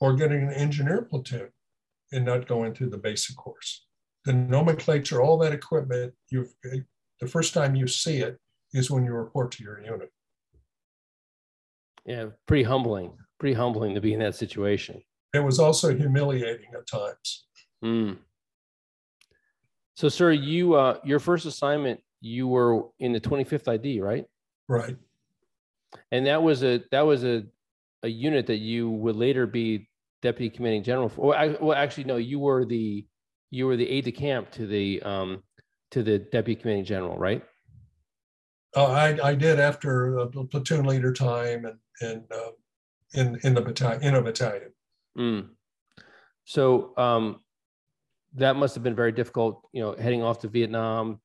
or getting an engineer platoon and not going through the basic course. The nomenclature, all that equipment, you've the first time you see it is when you report to your unit. Yeah, pretty humbling. Pretty humbling to be in that situation. It was also humiliating at times. Mm. So, sir, you uh, your first assignment you were in the 25th ID, right? Right. And that was a that was a a unit that you would later be deputy commanding general for. Well, well actually, no, you were the you were the aide de camp to the um to the deputy commanding general, right? Uh, I I did after the platoon leader time and and uh, in in the battalion in a battalion. Mm. So um, that must have been very difficult. You know, heading off to Vietnam,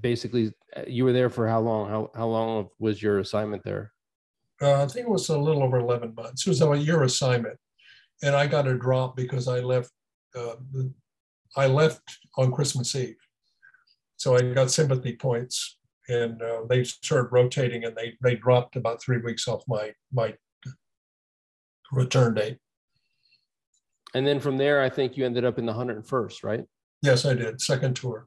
basically uh, you were there for how long? How how long was your assignment there? Uh, I think it was a little over 11 months. It was a year assignment. And I got a drop because I left uh, I left on Christmas Eve. So I got sympathy points and uh, they started rotating and they, they dropped about three weeks off my, my return date. And then from there, I think you ended up in the 101st, right? Yes, I did. Second tour.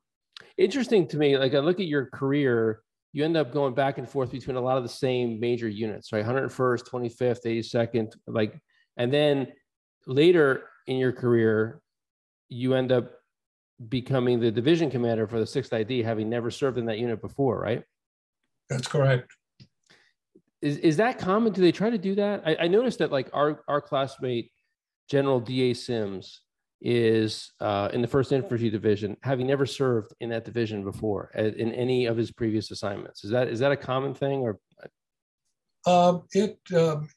Interesting to me. Like I look at your career, you end up going back and forth between a lot of the same major units, right? 101st, 25th, 82nd, like, and then later in your career, you end up becoming the division commander for the 6th ID, having never served in that unit before, right? That's correct. Is, is that common? Do they try to do that? I, I noticed that like our, our classmate, General D.A. Sims, is uh, in the first infantry division, having never served in that division before in any of his previous assignments. Is that is that a common thing or? Um, it um,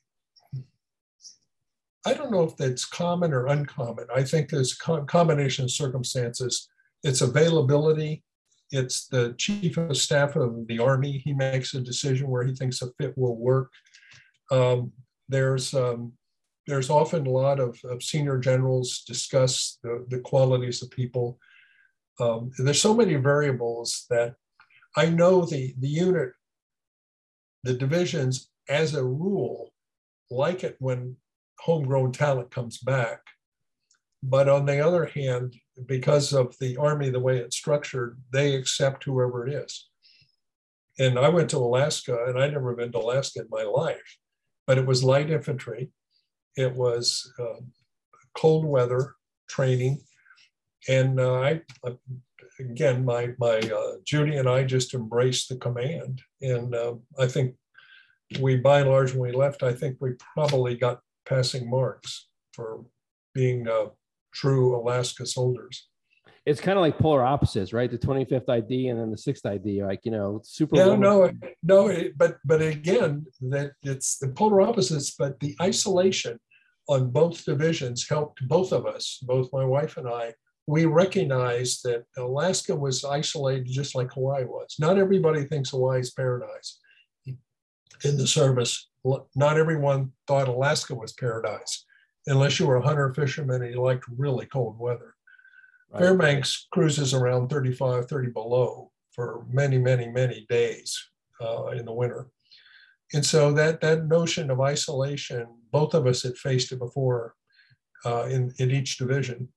I don't know if that's common or uncommon. I think there's a combination of circumstances. It's availability. It's the chief of staff of the army. He makes a decision where he thinks a fit will work. Um, there's um, there's often a lot of, of senior generals discuss the, the qualities of people. Um, there's so many variables that I know the, the unit, the divisions as a rule, like it when homegrown talent comes back. But on the other hand, because of the Army, the way it's structured, they accept whoever it is. And I went to Alaska, and I'd never been to Alaska in my life, but it was light infantry. It was uh, cold weather training. And uh, I, again, my, my uh, Judy and I just embraced the command. And uh, I think we, by and large, when we left, I think we probably got passing marks for being uh, true Alaska soldiers. It's kind of like polar opposites, right? The 25th ID and then the 6th ID, like, you know, super. Yeah, no, no, but, but again, that it's the polar opposites, but the isolation on both divisions helped both of us, both my wife and I. We recognized that Alaska was isolated just like Hawaii was. Not everybody thinks Hawaii is paradise in the service not everyone thought Alaska was paradise, unless you were a hunter fisherman and you liked really cold weather. Right. Fairbanks cruises around 35, 30 below for many, many, many days uh, in the winter. And so that, that notion of isolation, both of us had faced it before uh, in, in each division.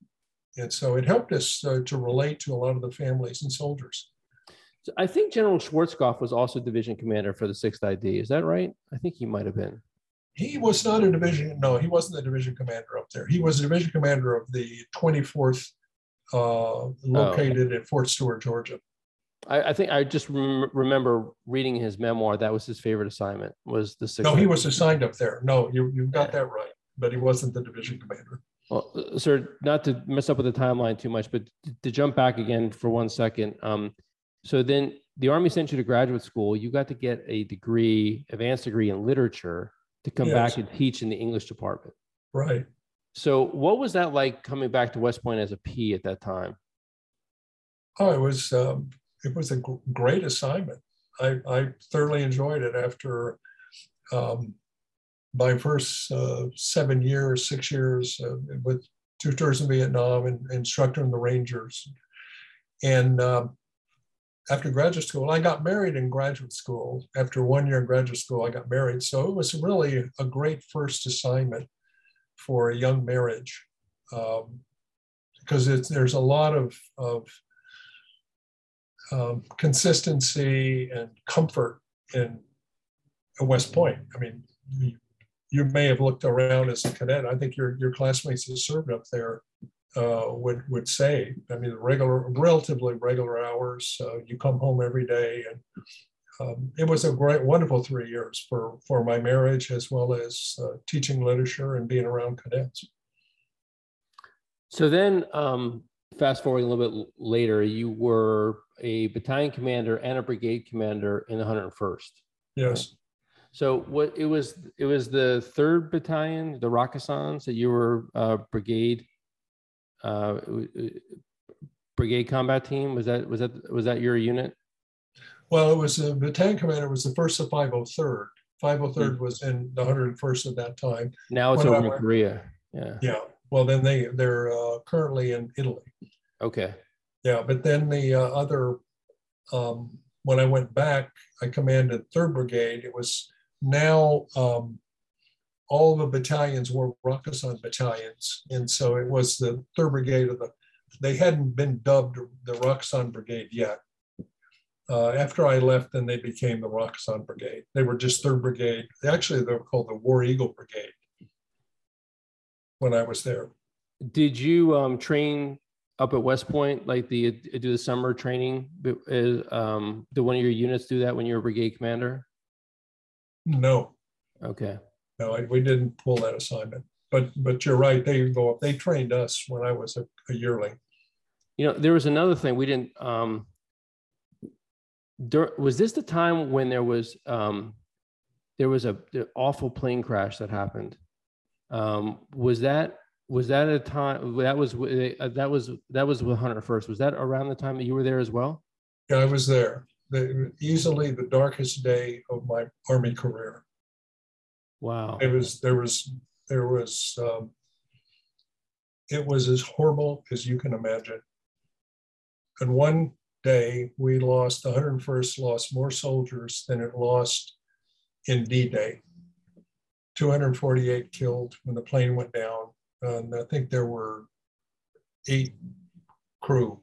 And so it helped us uh, to relate to a lot of the families and soldiers. I think General Schwarzkopf was also division commander for the 6th ID. Is that right? I think he might have been. He was not a division, no, he wasn't the division commander up there. He was a division commander of the 24th, uh, located oh. at Fort Stewart, Georgia. I, I think I just rem- remember reading his memoir. That was his favorite assignment. Was the sixth? No, he was assigned up there. No, you you got that right. But he wasn't the division commander. Well, sir, not to mess up with the timeline too much, but to jump back again for one second. Um, so then the Army sent you to graduate school. You got to get a degree, advanced degree in literature to come yes. back and teach in the English department. Right. So what was that like coming back to West Point as a P at that time? Oh, it was um, it was a great assignment. I, I thoroughly enjoyed it after um, my first uh, seven years, six years uh, with two tours in Vietnam and, instructor in the Rangers. And um, after graduate school. I got married in graduate school. After one year in graduate school, I got married. So it was really a great first assignment for a young marriage um, because there's a lot of, of um, consistency and comfort in West Point. I mean, you may have looked around as a cadet. I think your, your classmates that served up there uh, would would say. I mean, regular, relatively regular hours. Uh, you come home every day, and um, it was a great, wonderful three years for for my marriage as well as uh, teaching literature and being around cadets. So then, um, fast forwarding a little bit later, you were a battalion commander and a brigade commander in the 101st. Yes. So what it was, it was the third battalion, the Rakkasans, that you were uh, brigade uh, brigade combat team? Was that was that was that your unit? Well, it was the battalion commander was the first of 503rd. 503rd mm-hmm. was in the 101st at that time. Now it's when over in Korea. Yeah. Yeah. Well, then they they're uh, currently in Italy. Okay. Yeah, but then the uh, other, um, when I went back, I commanded Third Brigade. It was now um, all the battalions were Rakkasan battalions, and so it was the Third Brigade of the. They hadn't been dubbed the Rakkasan Brigade yet. Uh, after I left, then they became the Rakkasan Brigade. They were just Third Brigade. Actually, they were called the War Eagle Brigade when I was there. Did you um, train up at West Point, like the do the summer training? Is um, do one of your units do that when you were a brigade commander? No. Okay. No, I, we didn't pull that assignment. But but you're right. They go up. They trained us when I was a, a yearling. You know, there was another thing we didn't. Um, there, was this the time when there was um, there was a awful plane crash that happened? Um, was that was that a time that was uh, that was that was with Hunter first? Was that around the time that you were there as well? Yeah, I was there. The, easily the darkest day of my army career. Wow. It was there was there was um, it was as horrible as you can imagine. And one day we lost the 101st lost more soldiers than it lost in D-Day. 248 killed when the plane went down. And I think there were eight crew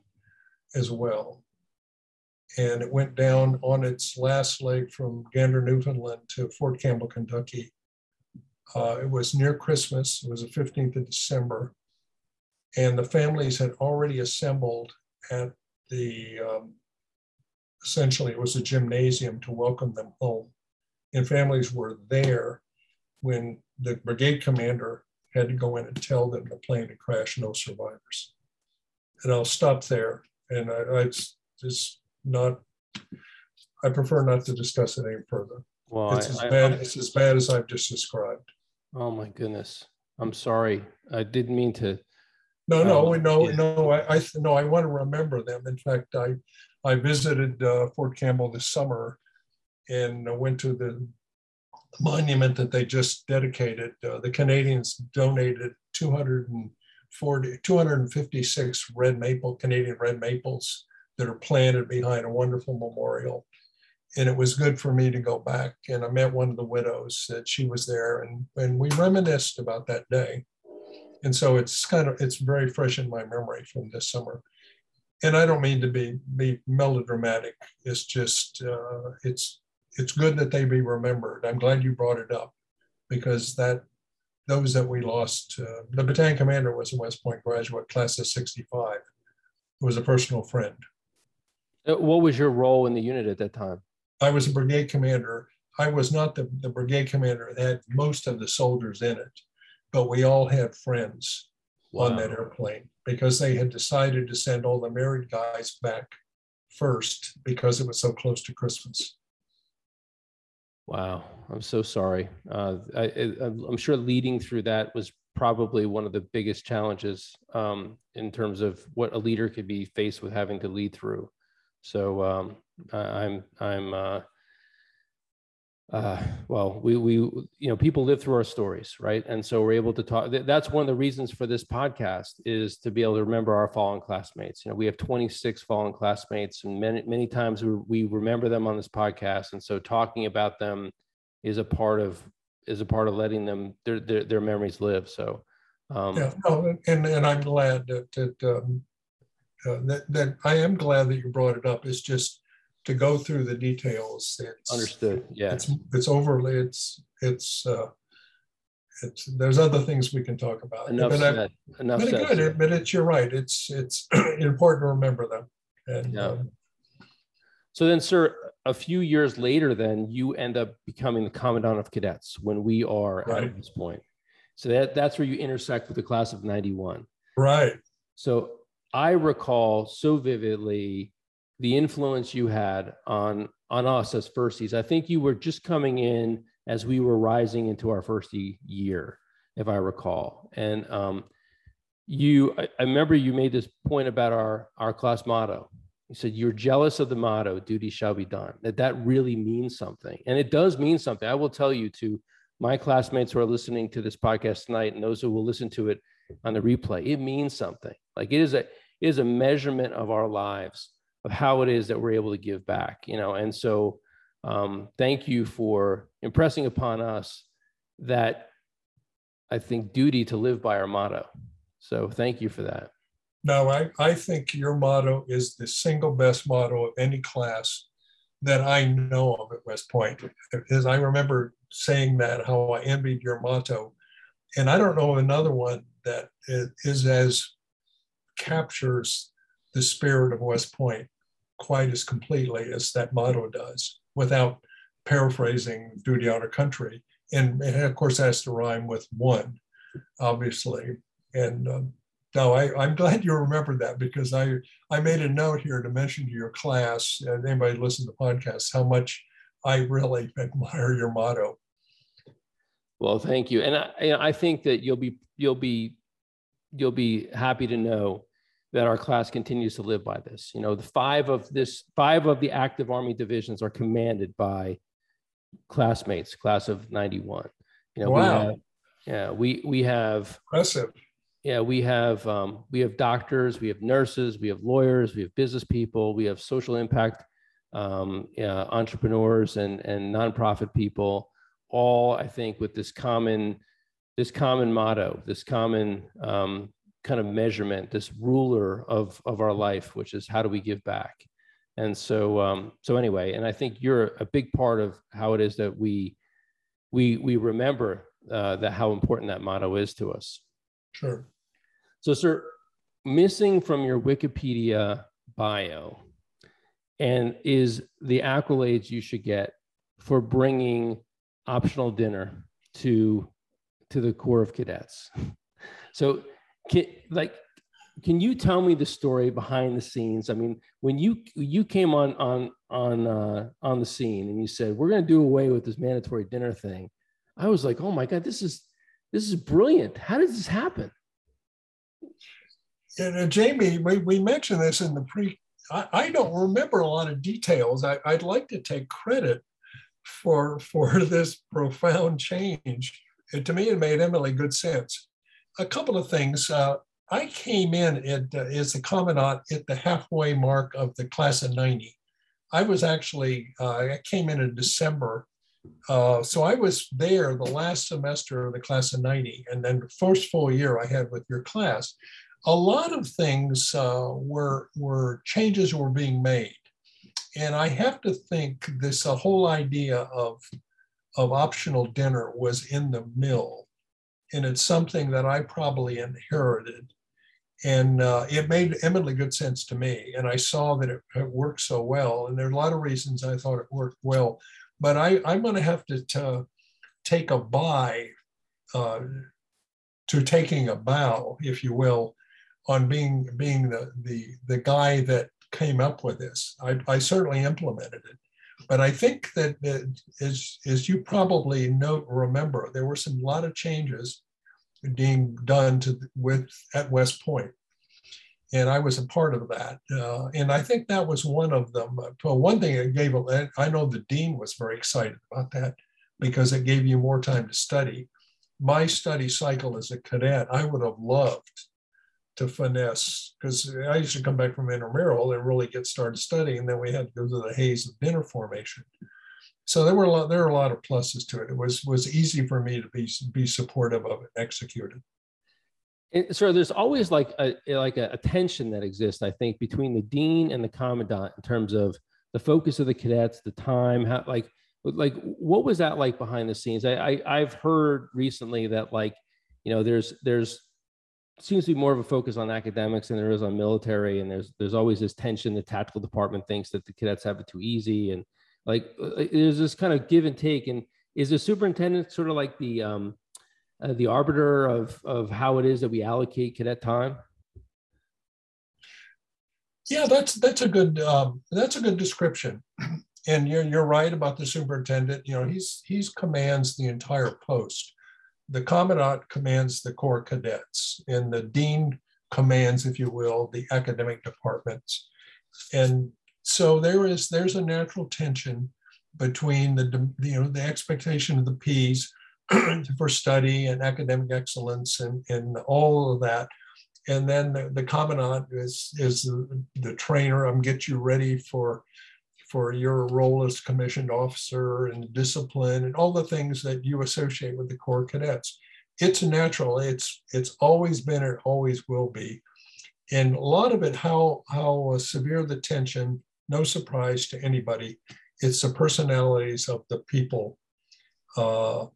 as well. And it went down on its last leg from Gander, Newfoundland to Fort Campbell, Kentucky uh, it was near Christmas. It was the 15th of December. And the families had already assembled at the, um, essentially, it was a gymnasium to welcome them home. And families were there when the brigade commander had to go in and tell them the plane had crashed, no survivors. And I'll stop there. And I, I just not, I prefer not to discuss it any further. Well, it's, I, as bad, I, it's as bad as I've just described. Oh my goodness. I'm sorry. I didn't mean to. No, no, um, no, yeah. no. I, I no, I want to remember them. In fact, I I visited uh, Fort Campbell this summer and went to the monument that they just dedicated. Uh, the Canadians donated 240, 256 red maple, Canadian red maples that are planted behind a wonderful memorial and it was good for me to go back. And I met one of the widows that she was there, and and we reminisced about that day. And so it's kind of it's very fresh in my memory from this summer. And I don't mean to be be melodramatic. It's just uh, it's it's good that they be remembered. I'm glad you brought it up because that those that we lost, uh, the battalion commander was a West Point graduate, class of '65. Was a personal friend. Uh, what was your role in the unit at that time? I was a brigade commander. I was not the, the brigade commander that had most of the soldiers in it, but we all had friends wow. on that airplane because they had decided to send all the married guys back first because it was so close to Christmas. Wow, I'm so sorry. Uh, I, am sure leading through that was probably one of the biggest challenges um, in terms of what a leader could be faced with having to lead through. So um, I'm I'm uh, uh, well, we we you know people live through our stories, right? And so we're able to talk. That's one of the reasons for this podcast is to be able to remember our fallen classmates. You know, we have 26 fallen classmates, and many many times we, we remember them on this podcast. And so talking about them is a part of is a part of letting them their their, their memories live. So. Um, yeah, no, and and I'm glad that, that um, uh, that, that I am glad that you brought it up. It's just to go through the details. It's, Understood. Yeah. It's, it's overly, it's, it's, uh, it's, there's other things we can talk about. Enough but said. I, Enough but said. Good, but it's, you're right. It's, it's *clears throat* important to remember them. And, yeah. Um, so then, sir, a few years later, then you end up becoming the commandant of cadets when we are right. at this point. So that that's where you intersect with the class of '91. Right. So I recall so vividly the influence you had on on us as firsties. I think you were just coming in as we were rising into our first year, if I recall. And um, you, I, I remember you made this point about our our class motto. You said you're jealous of the motto "Duty shall be done." That that really means something, and it does mean something. I will tell you to my classmates who are listening to this podcast tonight, and those who will listen to it on the replay. It means something. Like it is a is a measurement of our lives of how it is that we're able to give back you know? And so um, thank you for impressing upon us that i think duty to live by our motto. So thank you for that. No i, I think your motto is the single best motto of any class that i know of at west point. As i remember saying that how i envied your motto. And i don't know another one that is as captures the spirit of West Point quite as completely as that motto does, without paraphrasing duty honor country. And, of course, has to rhyme with one, obviously. And um, I, am glad you remembered that because I, I made a note here to mention to your class and anybody listen to the podcast how much I really *laughs* admire your motto. Well, thank you, and I, I think that you'll be you'll be you'll be happy to know that our class continues to live by this. You know, the five of this five of the active Army divisions are commanded by classmates, class of 91. You know, wow. we have, yeah, we we have impressive. Yeah, we have um, we have doctors, we have nurses, we have lawyers, we have business people, we have social impact um, yeah, entrepreneurs and and nonprofit people, all I think with this common this common motto, this common um, kind of measurement, this ruler of of our life, which is how do we give back? And so um, so anyway, and I think you're a big part of how it is that we we we remember uh, that how important that motto is to us. Sure. So, sir, missing from your Wikipedia bio, and is the accolades you should get for bringing optional dinner to to the Corps of Cadets. So can, like, can you tell me the story behind the scenes? I mean, when you you came on on on uh, on the scene and you said we're going to do away with this mandatory dinner thing, I was like, oh my god, this is this is brilliant. How did this happen? And Jamie, we, we mentioned this in the pre. I, I don't remember a lot of details. I, I'd like to take credit for for *laughs* this profound change. And to me, it made eminently good sense a couple of things. Uh, I came in at, uh, as a commandant at the halfway mark of the class of 90. I was actually, uh, I came in in December. Uh, so I was there the last semester of the class of 90, and then the first full year I had with your class. A lot of things uh, were, were changes were being made. And I have to think this a whole idea of, of optional dinner was in the mill and it's something that I probably inherited. And uh, it made eminently good sense to me. And I saw that it, it, worked so well. And there are a lot of reasons I thought it worked well. But I, I'm going to have to, to take a buy uh, to taking a bow, if you will, on being being the the the guy that came up with this. I, I certainly implemented it. But I think that, that as, as you probably note, remember, there were some lot of changes being done to with at West Point, and I was a part of that. Uh, and I think that was one of them. Well, one thing it gave, I know the dean was very excited about that because it gave you more time to study. My study cycle as a cadet, I would have loved to finesse because I used to come back from intramural and really get started studying. And then we had to go to the haze of dinner formation. So there were a lot, there were a lot of pluses to it. It was was easy for me to be be supportive of it, execute it. so there's always like a like a, a tension that exists, I think, between the dean and the commandant in terms of the focus of the cadets, the time, how like like what was that like behind the scenes? I, I I've heard recently that like you know there's there's seems to be more of a focus on academics than there is on military and there's there's always this tension the tactical department thinks that the cadets have it too easy and like uh, there's this kind of give and take and is the superintendent sort of like the um uh, the arbiter of of how it is that we allocate cadet time? Yeah that's that's a good um, that's a good description. And you're you're right about the superintendent you know he's he's commands the entire post the commandant commands the corps cadets, and the dean commands, if you will, the academic departments. And so there is there's a natural tension between the you know the expectation of the P's *clears throat* for study and academic excellence and, and all of that and then the, the commandant is is the, the trainer. I'm get you ready for for your role as commissioned officer and discipline and all the things that you associate with the Corps cadets. It's natural. It's it's always been. It always will be. And a lot of it, how how severe the tension. No surprise to anybody. It's the personalities of the people. Uh,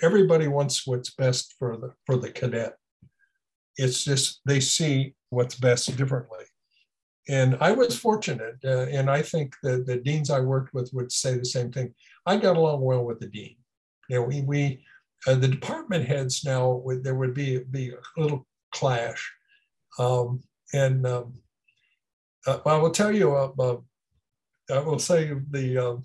everybody wants what's best for the for the cadet it's just they see what's best differently. And I was fortunate, uh, and I think that the deans I worked with would say the same thing. I got along well with the dean. You know, we, we uh, the department heads now, would, there would be, be a little clash. Um, and um, uh, I will tell you, uh, uh, I will say the, um,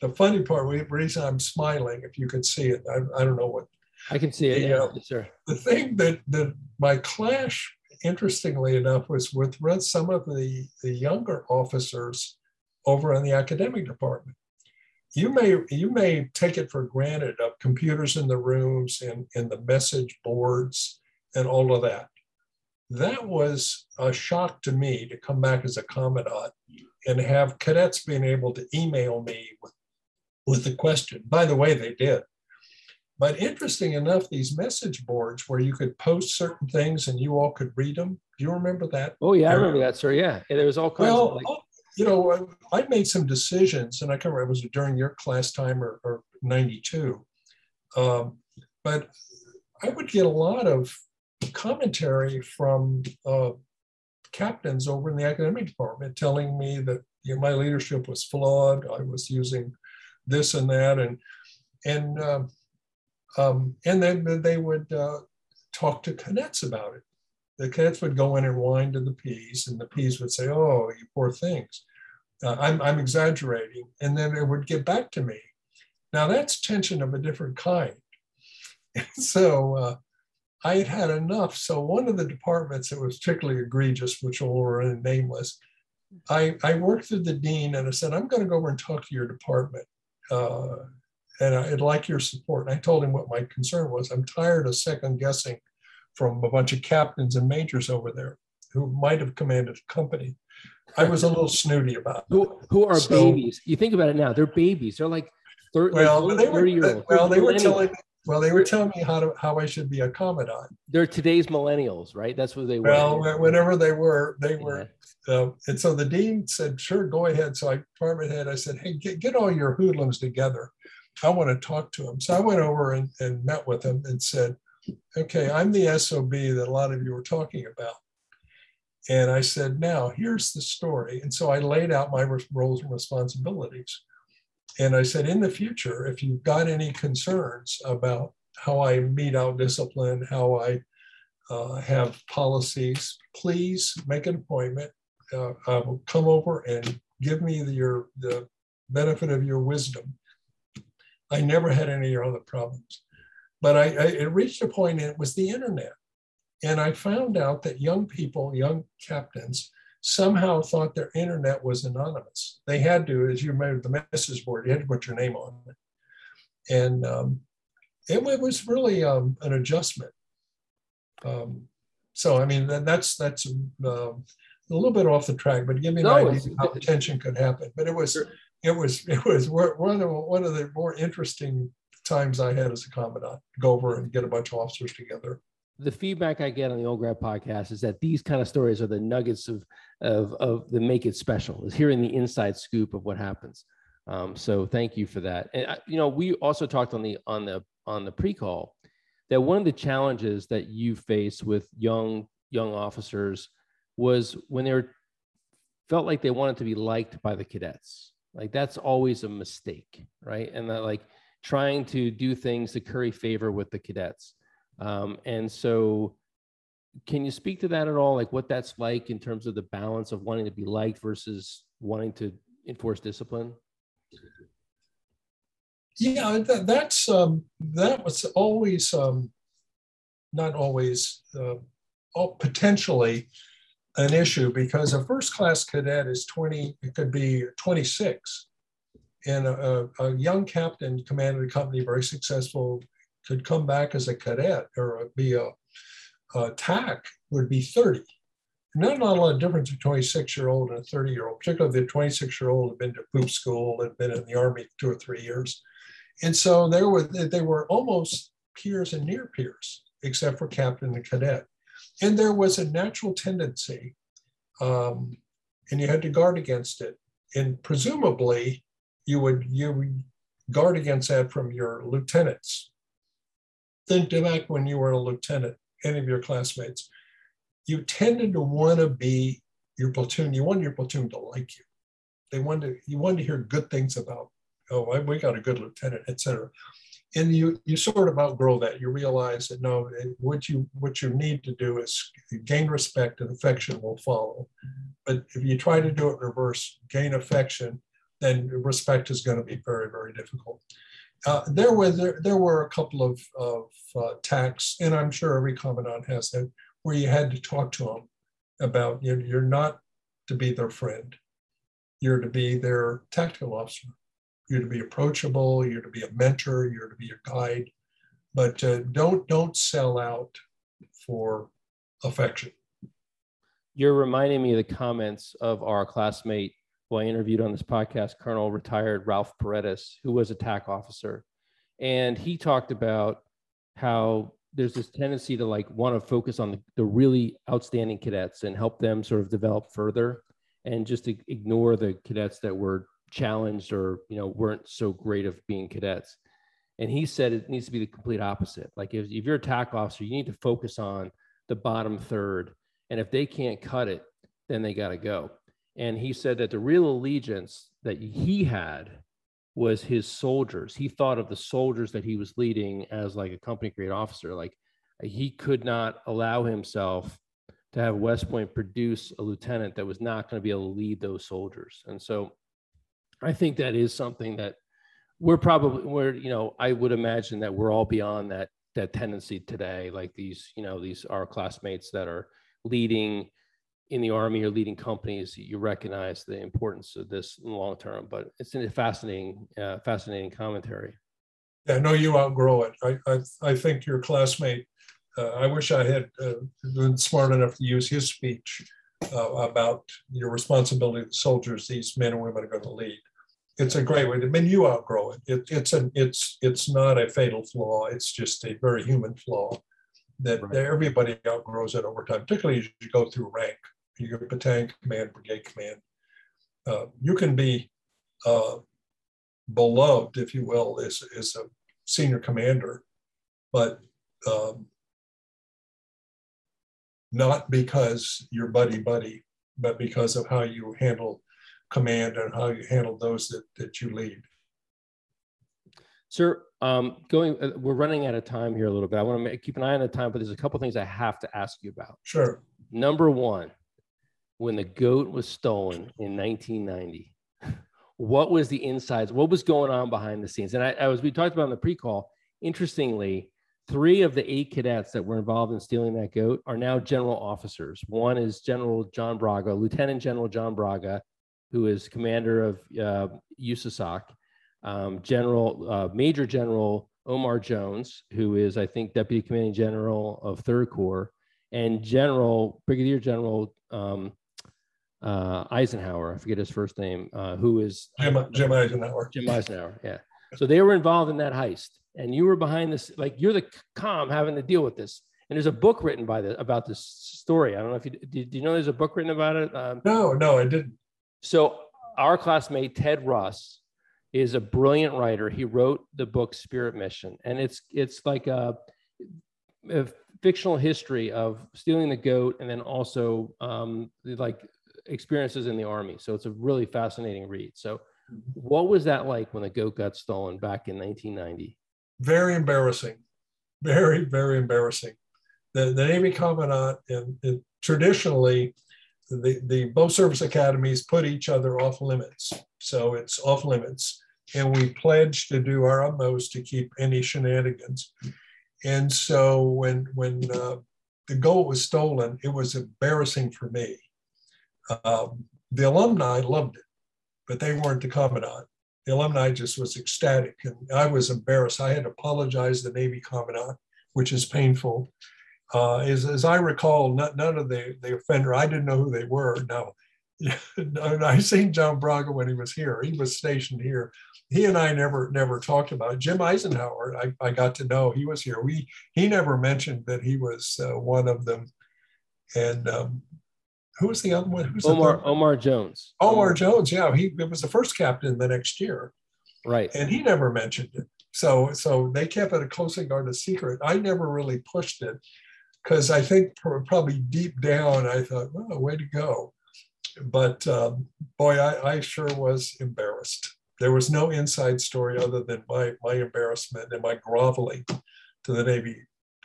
the funny part, the reason I'm smiling, if you could see it, I, I don't know what I can see it. The, yeah, uh, sir. The thing that that my clash, interestingly enough, was with some of the, the younger officers over in the academic department. You may you may take it for granted of computers in the rooms and, and the message boards and all of that. That was a shock to me to come back as a commandant and have cadets being able to email me with, with a question. By the way, they did. But interesting enough, these message boards where you could post certain things and you all could read them. Do you remember that? Oh yeah, I remember that, sir. Yeah, there was all kinds. Well, of like... Oh, you know, I made some decisions, and I can't remember was it was during your class time or, or '92, um, but I would get a lot of commentary from uh, captains over in the academic department telling me that you know, my leadership was flawed. I was using this and that, and and uh, um, and then they would uh, talk to cadets about it. The cadets would go in and whine to the P's, and the P's would say, "Oh, you poor things." Uh, I'm, I'm exaggerating, and then it would get back to me. Now that's tension of a different kind. *laughs* so uh, I had had enough. So one of the departments that was particularly egregious, which will remain nameless, I, I worked with the dean and I said, I'm going to go over and talk to your department. Uh, and I'd like your support. And I told him what my concern was. I'm tired of second guessing from a bunch of captains and majors over there who might have commanded a company. I was a little snooty about. Who, who are so, babies? You think about it now, they're babies. They're like 30, well, like 30, they were, year old. Well, they were telling well, they were telling me how to how I should be a commandant. They're today's millennials, right? That's what they were. Well, whenever they were, they were. Yeah. Uh, and so the dean said, "Sure, go ahead." So I department head, I said, "Hey, get, get all your hoodlums together I want to talk to him. So I went over and, and met with him and said, okay, I'm the SOB that a lot of you were talking about. And I said, now here's the story. And so I laid out my roles and responsibilities. And I said, in the future, if you've got any concerns about how I mete out discipline, how I uh, have policies, please make an appointment. Uh, I will come over and give me the, your, the benefit of your wisdom I never had any other problems. But I, I, it reached a point, and it was the internet. And I found out that young people, young captains, somehow thought their internet was anonymous. They had to, as you remember, the message board, you had to put your name on it. And um, it, it, was really um, an adjustment. Um, so, I mean, that's that's uh, a little bit off the track, but give me no, an idea how the tension could happen. But it was it was it was one of one of the more interesting times I had as a commandant. Go over and get a bunch of officers together. The feedback I get on the Old Grad podcast is that these kind of stories are the nuggets of of of the make it special. Is hearing the inside scoop of what happens. Um, so thank you for that. And you know, we also talked on the on the on the pre-call that one of the challenges that you face with young young officers was when they were felt like they wanted to be liked by the cadets like that's always a mistake, right? And that like trying to do things to curry favor with the cadets. Um, and so, can you speak to that at all? Like what that's like in terms of the balance of wanting to be liked versus wanting to enforce discipline? Yeah, that, that's um, that was always um, not always uh, potentially an issue because a first class cadet is 20, it could be 26. And a, a young captain commanded a company, very successful, could come back as a cadet or be a, uh, TAC would be 30. Not, not a lot of difference between a 26 year old and a 30 year old, particularly the 26 year old had been to poop school, had been in the Army two or three years. And so there were, they were almost peers and near peers, except for captain and cadet. And there was a natural tendency, um, and you had to guard against it. And presumably, you would you would guard against that from your lieutenants. Think back when you were a lieutenant, any of your classmates you tended to want to be your platoon. You wanted your platoon to like you. They wanted you wanted to hear good things about. Oh, we got a good lieutenant, etc. And you you sort of outgrow that. You realize that no, what you what you need to do is gain respect and affection will follow. But if you try to do it in reverse, gain affection, then respect is going to be very very difficult. Uh, there were there, there were a couple of, of uh, TACs, and I'm sure every commandant has that, where you had to talk to them about you know, you're not to be their friend. You're to be their tactical officer. You're to be approachable. You're to be a mentor. You're to be a guide. But uh, don't don't sell out for affection. You're reminding me of the comments of our classmate who I interviewed on this podcast, Colonel retired Ralph Paredes, who was a TAC officer. And he talked about how there's this tendency to like want to focus on the, the really outstanding cadets and help them sort of develop further and just to ignore the cadets that were challenged or you know weren't so great of being cadets and he said it needs to be the complete opposite like if, if you're a TAC officer you need to focus on the bottom third and if they can't cut it then they got to go and he said that the real allegiance that he had was his soldiers. He thought of the soldiers that he was leading as like a company grade officer. Like he could not allow himself to have West Point produce a lieutenant that was not going to be able to lead those soldiers. And so I think that is something that we're probably we're, you know, I would imagine that we're all beyond that that tendency today. Like these, you know, these our classmates that are leading in the army or leading companies, you recognize the importance of this in the long term. But it's a fascinating, uh, fascinating commentary. Yeah, no, you outgrow it. I, I, I think your classmate. Uh, I wish I had uh, been smart enough to use his speech uh, about your responsibility to soldiers. These men and women are going to lead. It's a great way. I mean, you outgrow it. it it's an it's it's not a fatal flaw. It's just a very human flaw that right. everybody outgrows it over time, particularly as you go through rank you your battalion command, brigade command. Uh, you can be uh, beloved, if you will, as, as a senior commander, but um, not because you're buddy buddy, but because of how you handle command and how you handle those that, that you lead. Sir, um, going, uh, we're running out of time here a little bit. I want to keep an eye on the time, but there's a couple things I have to ask you about. Sure. Number one, when the goat was stolen in 1990 what was the insides what was going on behind the scenes and I, I, was we talked about in the pre-call interestingly three of the eight cadets that were involved in stealing that goat are now general officers one is general john braga lieutenant general john braga who is commander of uh, USASOC, um, general uh, major general omar jones who is i think deputy commanding general of third corps and general brigadier general um, uh, Eisenhower, I forget his first name, uh, who is Jim, Jim Eisenhower. Jim Eisenhower, yeah. So they were involved in that heist, and you were behind this, like you're the com having to deal with this. And there's a book written by the about this story. I don't know if you did. you know there's a book written about it? Um, no, no, I didn't. So our classmate Ted Russ is a brilliant writer. He wrote the book Spirit Mission, and it's it's like a, a fictional history of stealing the goat, and then also um, like experiences in the army. So it's a really fascinating read. So, what was that like when the goat got stolen back in 1990? Very embarrassing. Very, very embarrassing. The, the Navy Commandant, and, and traditionally, the, the both service academies put each other off limits. So it's off limits. And we pledge to do our utmost to keep any shenanigans. And so when, when uh, the goat was stolen, it was embarrassing for me um, the alumni loved it, but they weren't the commandant. The alumni just was ecstatic, and I was embarrassed. I had to apologize to the Navy commandant, which is painful. Uh, as, as I recall, not, none of the, the offender, I didn't know who they were. Now, *laughs* I seen John Braga when he was here. He was stationed here. He and I never never talked about it. Jim Eisenhower. I, I got to know he was here. We he never mentioned that he was uh, one of them. And um, who was the other one? Who's Omar Omar Jones. Omar Jones. Yeah, he was the first captain the next year. Right. And he never mentioned it. So so they kept it a closely guarded secret. I never really pushed it because I think probably deep down I thought, oh, way to go. But um, boy, I, I sure was embarrassed. There was no inside story other than my my embarrassment and my groveling to the Navy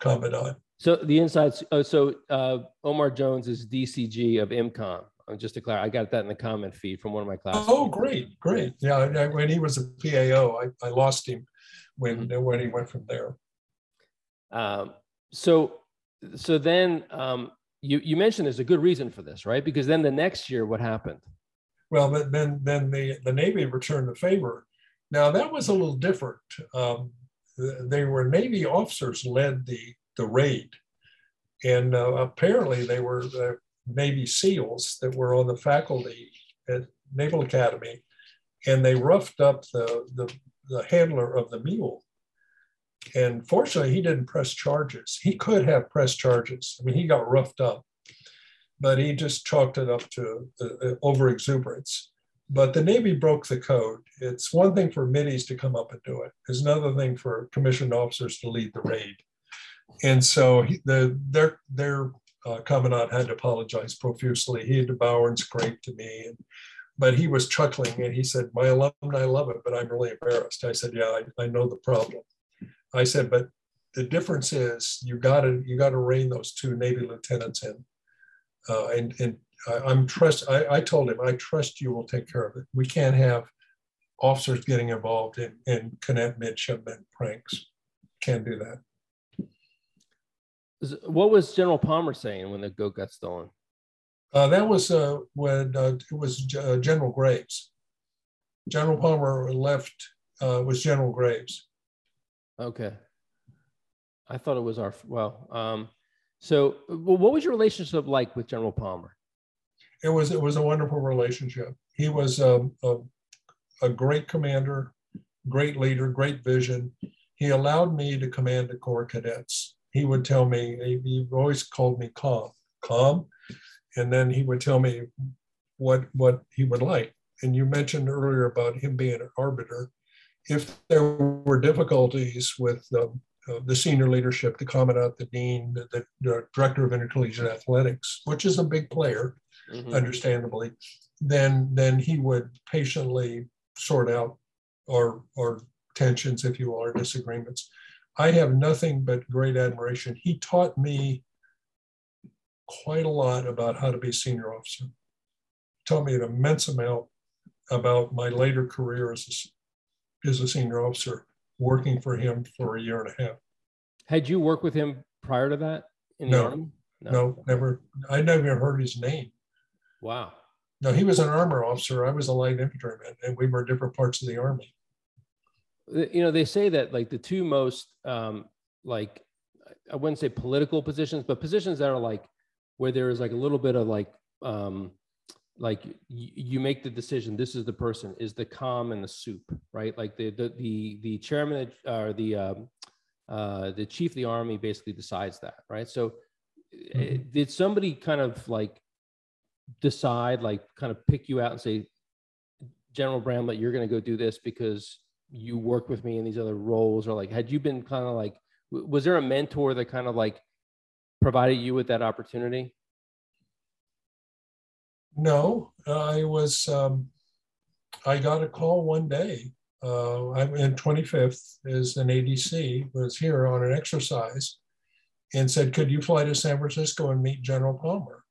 commandant. So the insides. Oh, so uh, Omar Jones is DCG of IMCOM. Uh, just to clarify, I got that in the comment feed from one of my classes. Oh, great, great. Yeah, when he was a PAO, I, I lost him when mm-hmm. when he went from there. Um, so, so then um, you you mentioned there's a good reason for this, right? Because then the next year, what happened? Well, then then the the Navy returned the favor. Now that was a little different. Um, they were Navy officers led the the raid. And uh, apparently they were uh, Navy SEALs that were on the faculty at Naval Academy, and they roughed up the, the, the handler of the mule. And fortunately, he didn't press charges. He could have pressed charges. I mean, he got roughed up, but he just chalked it up to uh, uh over exuberance. But the Navy broke the code. It's one thing for middies to come up and do it. It's another thing for commissioned officers to lead the raid. And so he, the, their, their uh, commandant had to apologize profusely. He had to bow and scrape to me. And, but he was chuckling and he said, My alumni love it, but I'm really embarrassed. I said, Yeah, I, I know the problem. I said, but the difference is you gotta you gotta rein those two Navy lieutenants in. Uh, and and I, am trust I, I told him, I trust you will take care of it. We can't have officers getting involved in, in cadet midshipmen pranks. Can't do that. What was General Palmer saying when the goat got stolen? Uh, that was uh, when uh, it was uh, General Graves. General Palmer left uh, was General Graves. Okay. I thought it was our well. Um, so, what was your relationship like with General Palmer? It was it was a wonderful relationship. He was um, a, a great commander, great leader, great vision. He allowed me to command the Corps cadets he would tell me, he always called me calm, calm. And then he would tell me what, what he would like. And you mentioned earlier about him being an arbiter. If there were difficulties with uh, the senior leadership, the commandant, the dean, the, the, director of intercollegiate athletics, which is a big player, mm-hmm. understandably, then then he would patiently sort out our our tensions, if you will, or disagreements. I have nothing but great admiration. He taught me quite a lot about how to be a senior officer. He taught me an immense amount about my later career as a, as a senior officer, working for him for a year and a half. Had you worked with him prior to that in no, the army? No, no, never. I never heard his name. Wow. No, he was an armor officer. I was a light infantryman, and we were different parts of the army you know they say that like the two most um like i wouldn't say political positions but positions that are like where there is like a little bit of like um like you make the decision this is the person is the com and the soup right? Like the the the, the chairman or the um, uh the chief of the army basically decides that right? So eh, mm-hmm. did somebody kind of like decide like kind of pick you out and say general bramlett you're going to go do this because you work with me in these other roles or like had you been kind of like was there a mentor that kind of like provided you with that opportunity no i was um, i got a call one day uh, i'm in 25th as an adc was here on an exercise and said could you fly to san francisco and meet general palmer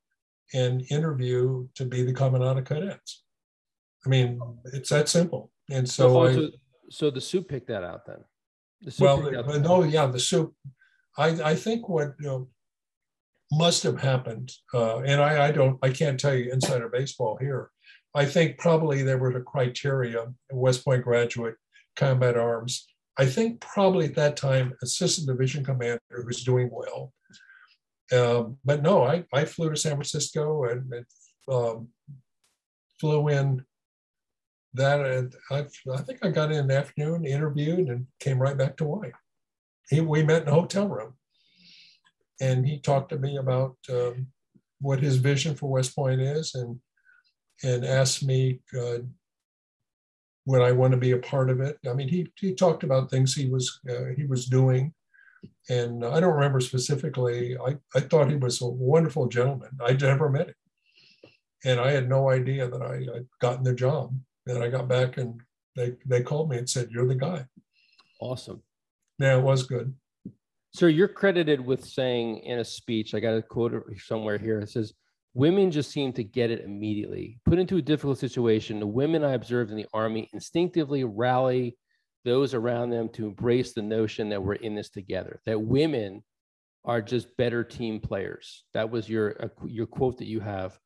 and interview to be the commandant of cadets i mean it's that simple and so, so I, so the soup picked that out then. The well, no, yeah, the soup. I I think what you know must have happened, uh, and I I don't I can't tell you insider baseball here. I think probably there were the criteria West Point graduate, combat arms. I think probably at that time, assistant division commander who's doing well, Uh, but no, I, I flew to San Francisco and, and um, flew in that. And I, I think I got in the afternoon, interviewed, and came right back to Hawaii. He, we met in a hotel room. And he talked to me about um, what his vision for West Point is and, and asked me, uh, would I want to be a part of it? I mean, he, he talked about things he was, uh, he was doing and I don't remember specifically. I, I thought he was a wonderful gentleman. I'd never met him. And I had no idea that I, I'd gotten the job. And I got back and they, they called me and said, You're the guy. Awesome. Yeah, it was good. So you're credited with saying in a speech, I got a quote somewhere here. It says, Women just seem to get it immediately. Put into a difficult situation, the women I observed in the Army instinctively rally those around them to embrace the notion that we're in this together, that women are just better team players. That was your, uh, your quote that you have.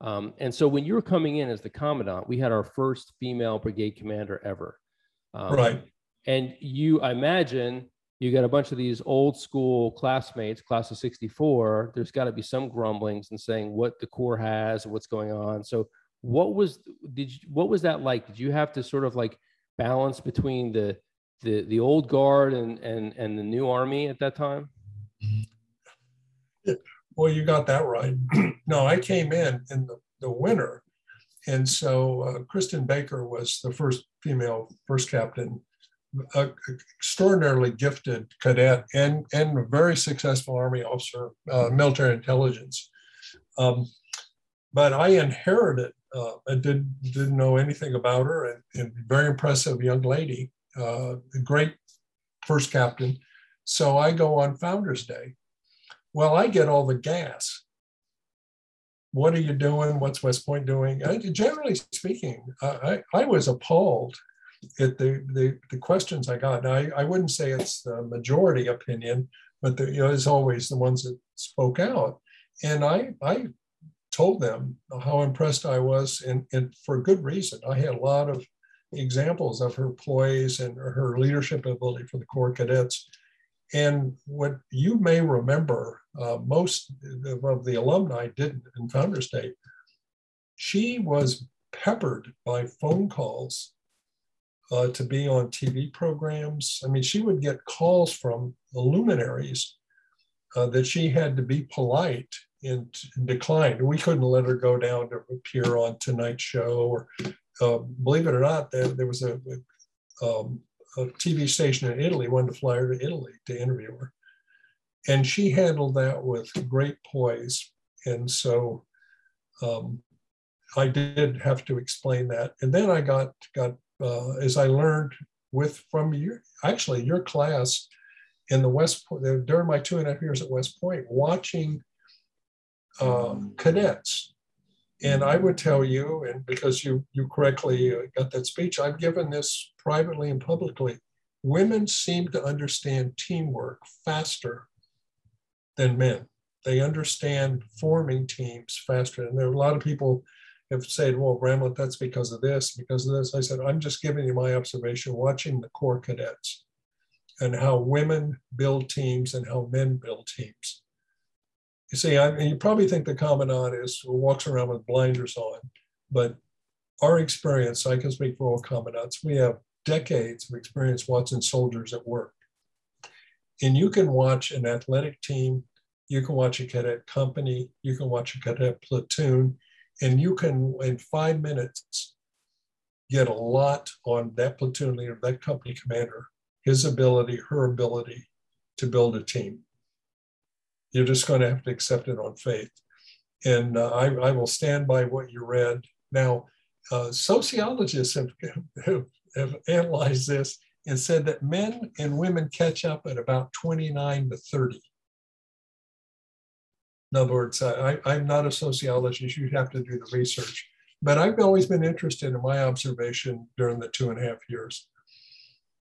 Um, and so when you were coming in as the commandant, we had our first female brigade commander ever. Um, right. And you, I imagine, you got a bunch of these old school classmates, class of 64. There's got to be some grumblings and saying what the Corps has and what's going on. So what was did you, what was that like? Did you have to sort of like balance between the the the old guard and and and the new army at that time? Well, you got that right. *clears throat* no, I came in in the, the winter, and so uh, Kristin Baker was the first female first captain, a, extraordinarily gifted cadet and and a very successful army officer, uh, military intelligence. Um, but I inherited uh, I did, didn't know anything about her and, and very impressive young lady, uh, great first captain. So I go on Founders Day. Well, I get all the gas. What are you doing? What's West Point doing? I, generally speaking, I, I was appalled at the, the, the questions I got. I, I wouldn't say it's the majority opinion, but the, you know, as always, the ones that spoke out. And I, I told them how impressed I was, and, and for good reason. I had a lot of examples of her poise and her leadership ability for the Corps cadets. And what you may remember, uh, most of the alumni didn't in Founders Day, she was peppered by phone calls uh, to be on TV programs. I mean, she would get calls from luminaries uh, that she had to be polite and, in decline. We couldn't let her go down to appear on Tonight Show or, uh, believe it or not, there, there was a, um, a TV station in Italy wanted to fly her to Italy to interview her. And she handled that with great poise. And so um, I did have to explain that. And then I got, got uh, as I learned with from your, actually your class in the West Point, during my two and a half years at West Point, watching uh, cadets. And I would tell you, and because you, you correctly uh, got that speech, I've given this privately and publicly. Women seem to understand teamwork faster than men. They understand forming teams faster. And there are a lot of people have said, well, Bramlett, that's because of this, because of this. I said, I'm just giving you my observation watching the Corps cadets and how women build teams and how men build teams. You see, I mean, you probably think the commandant is walks around with blinders on, but our experience, I can speak for all commandants, we have decades of experience watching soldiers at work. And you can watch an athletic team, you can watch a cadet company, you can watch a cadet platoon, and you can, in five minutes, get a lot on that platoon leader, that company commander, his ability, her ability to build a team. You're just going to have to accept it on faith. And uh, I, I, will stand by what you read. Now, uh, sociologists have, have, have analyzed this and said that men and women catch up at about 29 to 30. In other words, I, am not a sociologist, you'd have to do the research. But I've always been interested in my observation during the two and a half years.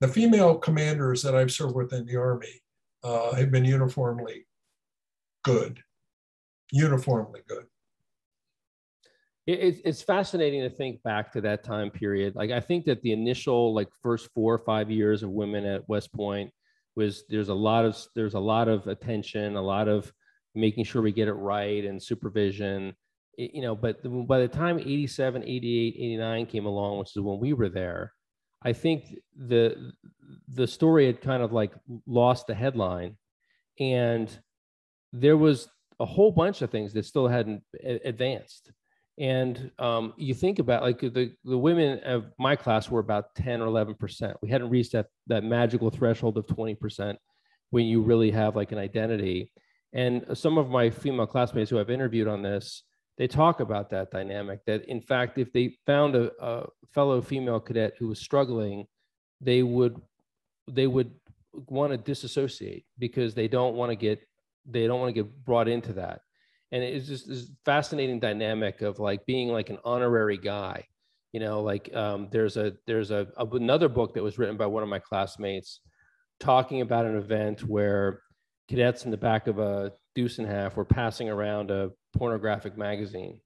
The female commanders that I've served with in the Army uh, have been uniformly good, uniformly good. it's fascinating to think back to that time period. Like I think that the initial like first four or five years of women at West Point was there's a lot of there's a lot of attention, a lot of making sure we get it right and supervision. You know but by the time 87 88 89 came along which is when we were there i think the the story had kind of like lost the headline. And there was a whole bunch of things that still hadn't advanced. And um, you think about like the, the women of my class were about 10 or 11 percent. We hadn't reached that that magical threshold of 20 percent when you really have like an identity and some of my female classmates who i've interviewed on this they talk about that dynamic that in fact if they found a, a fellow female cadet who was struggling they would they would want to disassociate because they don't want to get they don't want to get brought into that. And it's just this fascinating dynamic of like being like an honorary guy you know like um, there's a there's a, a, another book that was written by one of my classmates talking about an event where cadets in the back of a deuce and a half were passing around a pornographic magazine.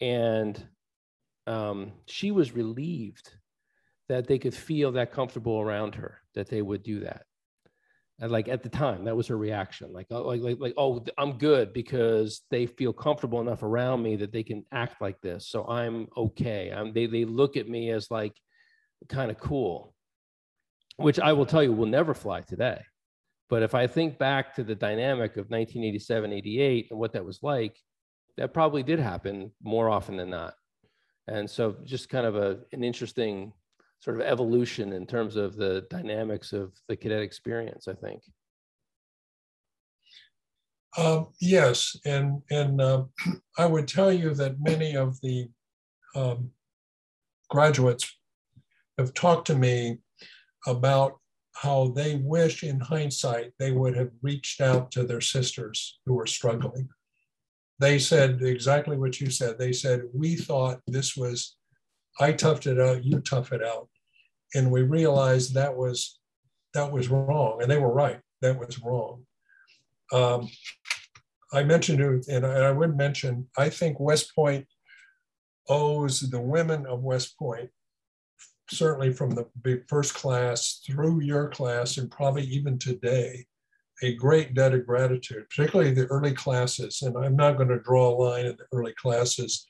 And um, she was relieved that they could feel that comfortable around her that they would do that. And like at the time that was her reaction like oh, like, like like oh i'm good because they feel comfortable enough around me that they can act like this. So i'm okay. I'm they, they look at me as like kind of cool which i will tell you will never fly today but if i think back to the dynamic of 1987 88 and what that was like that probably did happen more often than not and so just kind of a, an interesting sort of evolution in terms of the dynamics of the cadet experience, I think. Um, yes, and and uh, *clears throat* I would tell you that many of the um, graduates have talked to me about how they wish, in hindsight, they would have reached out to their sisters who were struggling. They said exactly what you said. They said, "We thought this was, I toughed it out, you tough it out." and we realized that was that was wrong, and they were right. That was wrong. Um, I mentioned and I, I would mention. I think West Point owes the women of West Point, certainly from the first class through your class, and probably even today, a great debt of gratitude, particularly the early classes. And I'm not going to draw a line in the early classes,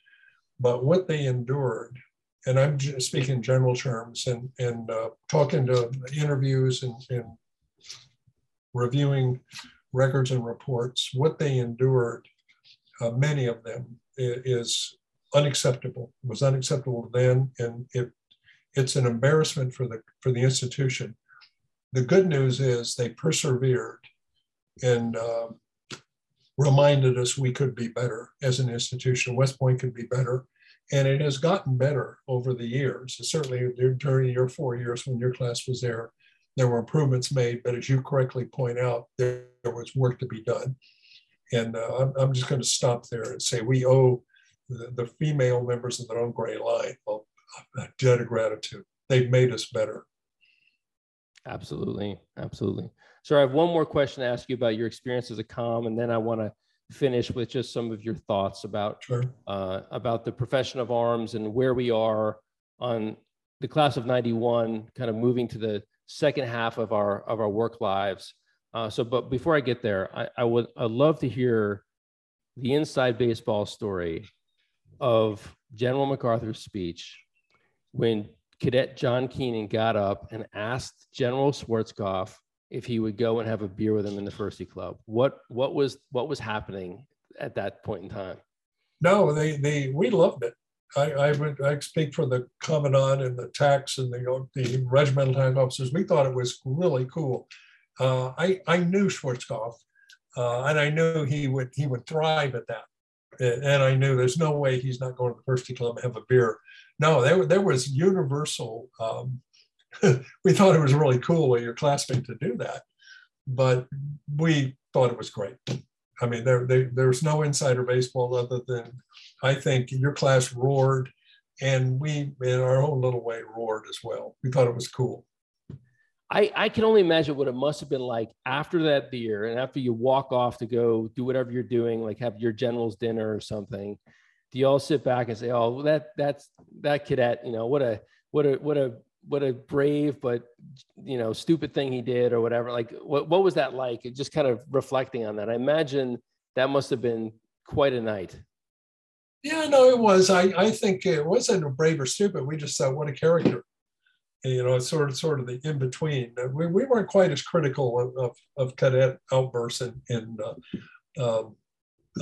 but what they endured and I'm speaking general terms and, and uh, talking to interviews and, and reviewing records and reports, what they endured, uh, many of them, is unacceptable. It was unacceptable then, and it it's an embarrassment for the for the institution. The good news is they persevered and uh, reminded us we could be better as an institution. West Point could be better, and it has gotten better over the years. Certainly during your four years when your class was there, there were improvements made, but as you correctly point out, there, there was work to be done. And uh, I'm, I'm, just going to stop there and say we owe the, the female members of the Long Gray Line debt of gratitude. They've made us better. Absolutely. Absolutely. So I have one more question to ask you about your experience as a com, and then I want to finish with just some of your thoughts about sure. uh, about the profession of arms and where we are on the class of 91 kind of moving to the second half of our of our work lives uh, so but before i get there I, I would i'd love to hear the inside baseball story of general macarthur's speech when cadet john keenan got up and asked general schwarzkopf if he would go and have a beer with him in the Firstie Club. What what was what was happening at that point in time? No, they they we loved it. I, I would I speak for the commandant and the TACs and the the regimental TAC officers. We thought it was really cool. Uh, I I knew Schwarzkopf, uh, and I knew he would he would thrive at that. And I knew there's no way he's not going to the Firstie Club and have a beer. No, there, there was universal um, *laughs* we thought it was really cool of your classmate to do that, but we thought it was great. I mean, there, there there's no insider baseball other than I think your class roared, and we, in our own little way, roared as well. We thought it was cool. I, I can only imagine what it must have been like after that beer and after you walk off to go do whatever you're doing, like have your general's dinner or something. Do you all sit back and say, "Oh, that that's that cadet, you know, what a what a what a what a brave but you know stupid thing he did or whatever like what, what was that like just kind of reflecting on that i imagine that must have been quite a night. Yeah, no, it was. I, I think it wasn't brave or stupid. We just thought, what a character. You know, it's sort of sort of the in between. We, we weren't quite as critical of, of, of cadet outbursts and, and uh, um,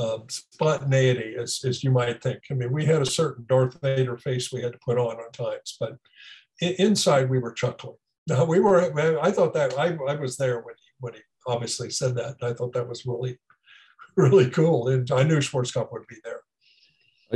um, spontaneity as, as you might think. I mean, we had a certain Darth Vader face we had to put on at times, but in, inside we were chuckling. Now *laughs* we were. I thought that I, I was there when he when he obviously said that. I thought that was really *laughs* really cool, and I knew Schwarzkopf would be there.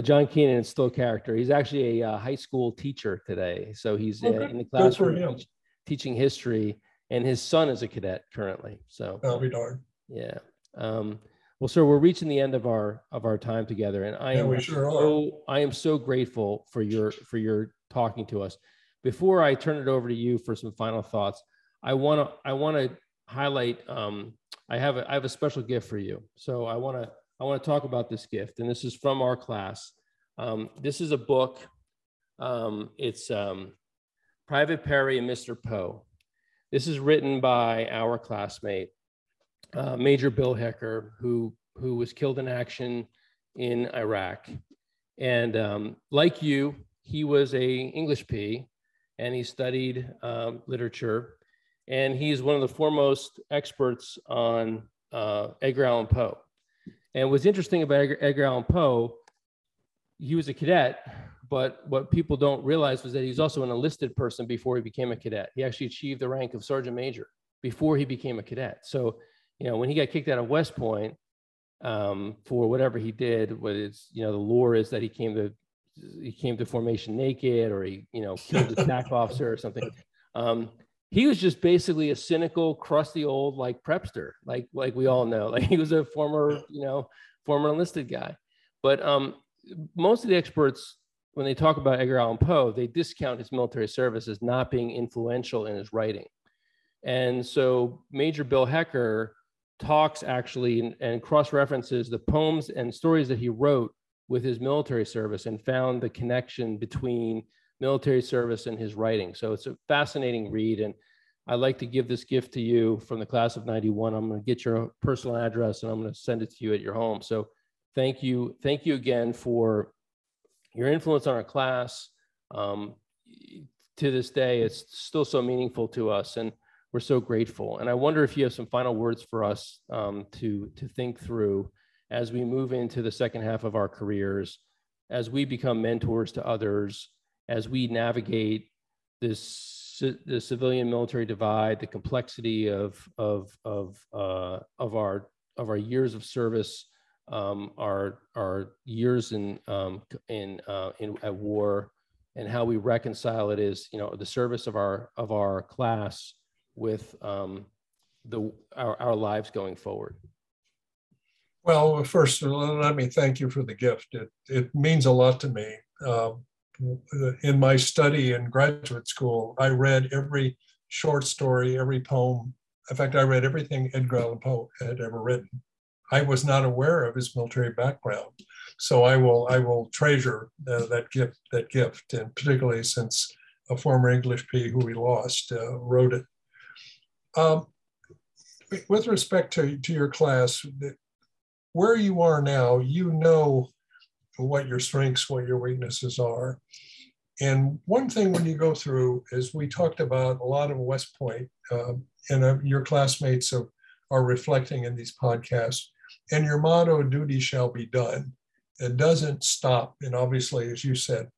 John Keenan is still a character. He's actually a uh, high school teacher today. So he's uh, in the classroom teach, teaching history, and his son is a cadet currently. So I'll be darned. Yeah. Um, well, sir, we're reaching the end of our of our time together, and I yeah, am sure so I am so grateful for your for your talking to us. Before I turn it over to you for some final thoughts, I want to I want to highlight. Um, I have a I have a special gift for you. So I want to I want to talk about this gift, and this is from our class. Um, this is a book. Um, it's um, Private Perry and Mr. Poe. This is written by our classmate, uh, Major Bill Hecker, who who was killed in action in Iraq, and um, like you, he was a English P, and he studied um, literature, and he's one of the foremost experts on uh, Edgar Allan Poe. And what's interesting about Edgar, Edgar Allan Poe, he was a cadet, but what people don't realize was that he's also an enlisted person before he became a cadet. He actually achieved the rank of sergeant major before he became a cadet. So, you know, when he got kicked out of West Point um, for whatever he did, whether it's you know the lore is that he came to he came to formation naked or he you know killed a staff *laughs* officer or something. Um, he was just basically a cynical, crusty old like prepster, like like we all know. *laughs* Like he was a former, you know, former enlisted guy. But um, most of the experts, when they talk about Edgar Allan Poe, they discount his military service as not being influential in his writing. And so Major Bill Hecker talks actually and, cross references the poems and stories that he wrote with his military service and found the connection between military service and his writing. So it's a fascinating read. And I'd like to give this gift to you from the class of 91. I'm going to get your personal address and I'm going to send it to you at your home. So thank you. Thank you again for your influence on our class. Um, to this day, it's still so meaningful to us and we're so grateful. And I wonder if you have some final words for us um, to, to think through as we move into the second half of our careers, as we become mentors to others, as we navigate this the civilian military divide, the complexity of of of uh, of our of our years of service, um, our our years in um, in uh, in at war, and how we reconcile it is you know the service of our of our class with um, the our, our lives going forward. Well, first, let me thank you for the gift. It, it means a lot to me. Um, in my study in graduate school, I read every short story, every poem. In fact, I read everything Edgar Allan Poe had ever written. I was not aware of his military background, so I will I will treasure uh, that gift that gift, and particularly since a former English P who we lost uh, wrote it. Um, with respect to, to your class, where you are now, you know what your strengths, what your weaknesses are. And one thing when you go through is we talked about a lot of West Point, uh, and uh, your classmates are, are reflecting in these podcasts. And your motto, duty shall be done. It doesn't stop. And obviously, as you said,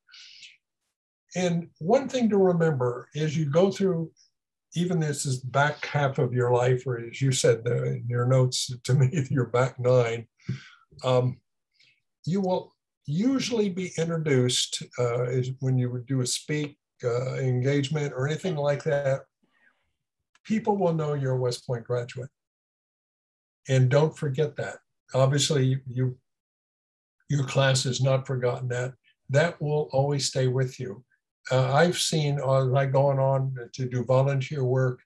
and one thing to remember is you go through even this is back half of your life, or as you said in your notes to me, *laughs* your back nine, um, you will usually be introduced uh, when you do a speak uh, engagement or anything like that. People will know you're a West Point graduate, and don't forget that. Obviously, you your class has not forgotten that. That will always stay with you. Uh, I've seen uh, like going on to do volunteer work,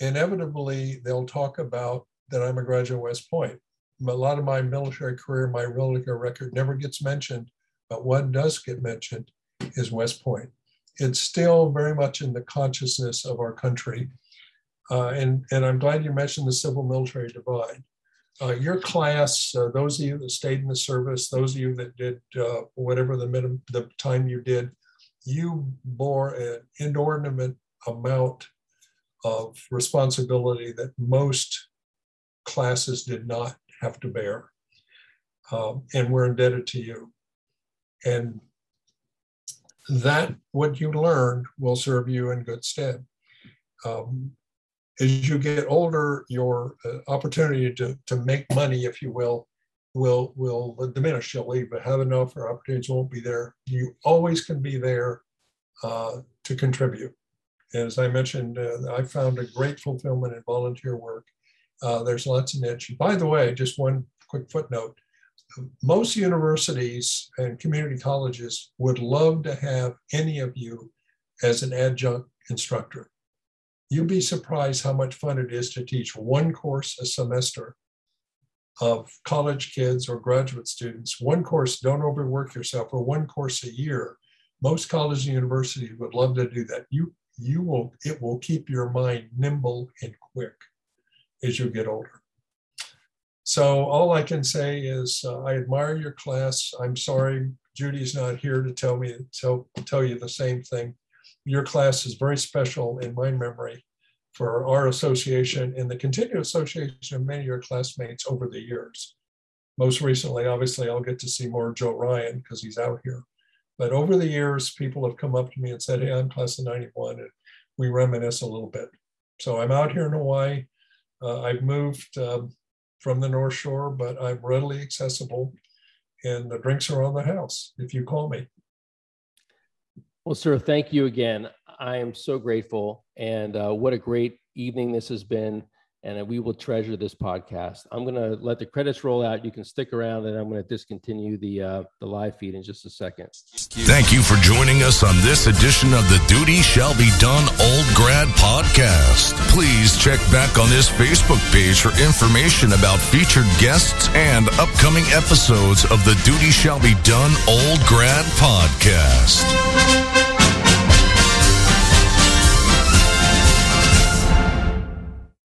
inevitably they'll talk about that I'm a graduate of West Point a lot of my military career, my military record never gets mentioned, but what does get mentioned is West Point. It's still very much in the consciousness of our country. Uh, and, and I'm glad you mentioned the civil military divide. uh, your class, uh, those of you that stayed in the service, those of you that did uh, whatever the minimum the time you did, you bore an inordinate amount of responsibility that most classes did not have to bear. Um, and we're indebted to you. And that, what you learned, will serve you in good stead. Um, as you get older, your uh, opportunity to, to make money, if you will, will will diminish. You'll but have enough, or opportunities won't be there. You always can be there uh, to contribute. As I mentioned, uh, I found a great fulfillment in volunteer work. Uh, there's lots of niche. By the way, just one quick footnote. Most universities and community colleges would love to have any of you as an adjunct instructor. You'd be surprised how much fun it is to teach one course a semester of college kids or graduate students. One course, don't overwork yourself, or one course a year. Most colleges and universities would love to do that. You you will it will keep your mind nimble and quick as you get older. So all I can say is uh, I admire your class. I'm sorry Judy's not here to tell me tell tell you the same thing. Your class is very special in my memory for our association and the continued association of many of your classmates over the years. Most recently, obviously, I'll get to see more Joe Ryan because he's out here. But over the years, people have come up to me and said, Hey, I'm class of 91, and we reminisce a little bit. So I'm out here in Hawaii. Uh, I've moved um, from the North Shore, but I'm readily accessible, and the drinks are on the house if you call me. Well, sir, thank you again. I am so grateful, and uh, what a great evening this has been and we will treasure this podcast. I'm going to let the credits roll out. You can stick around, and I'm going to discontinue the uh, the live feed in just a second. Thank you for joining us on this edition of the Duty Shall Be Done Old Grad Podcast. Please check back on this Facebook page for information about featured guests and upcoming episodes of the Duty Shall Be Done Old Grad Podcast.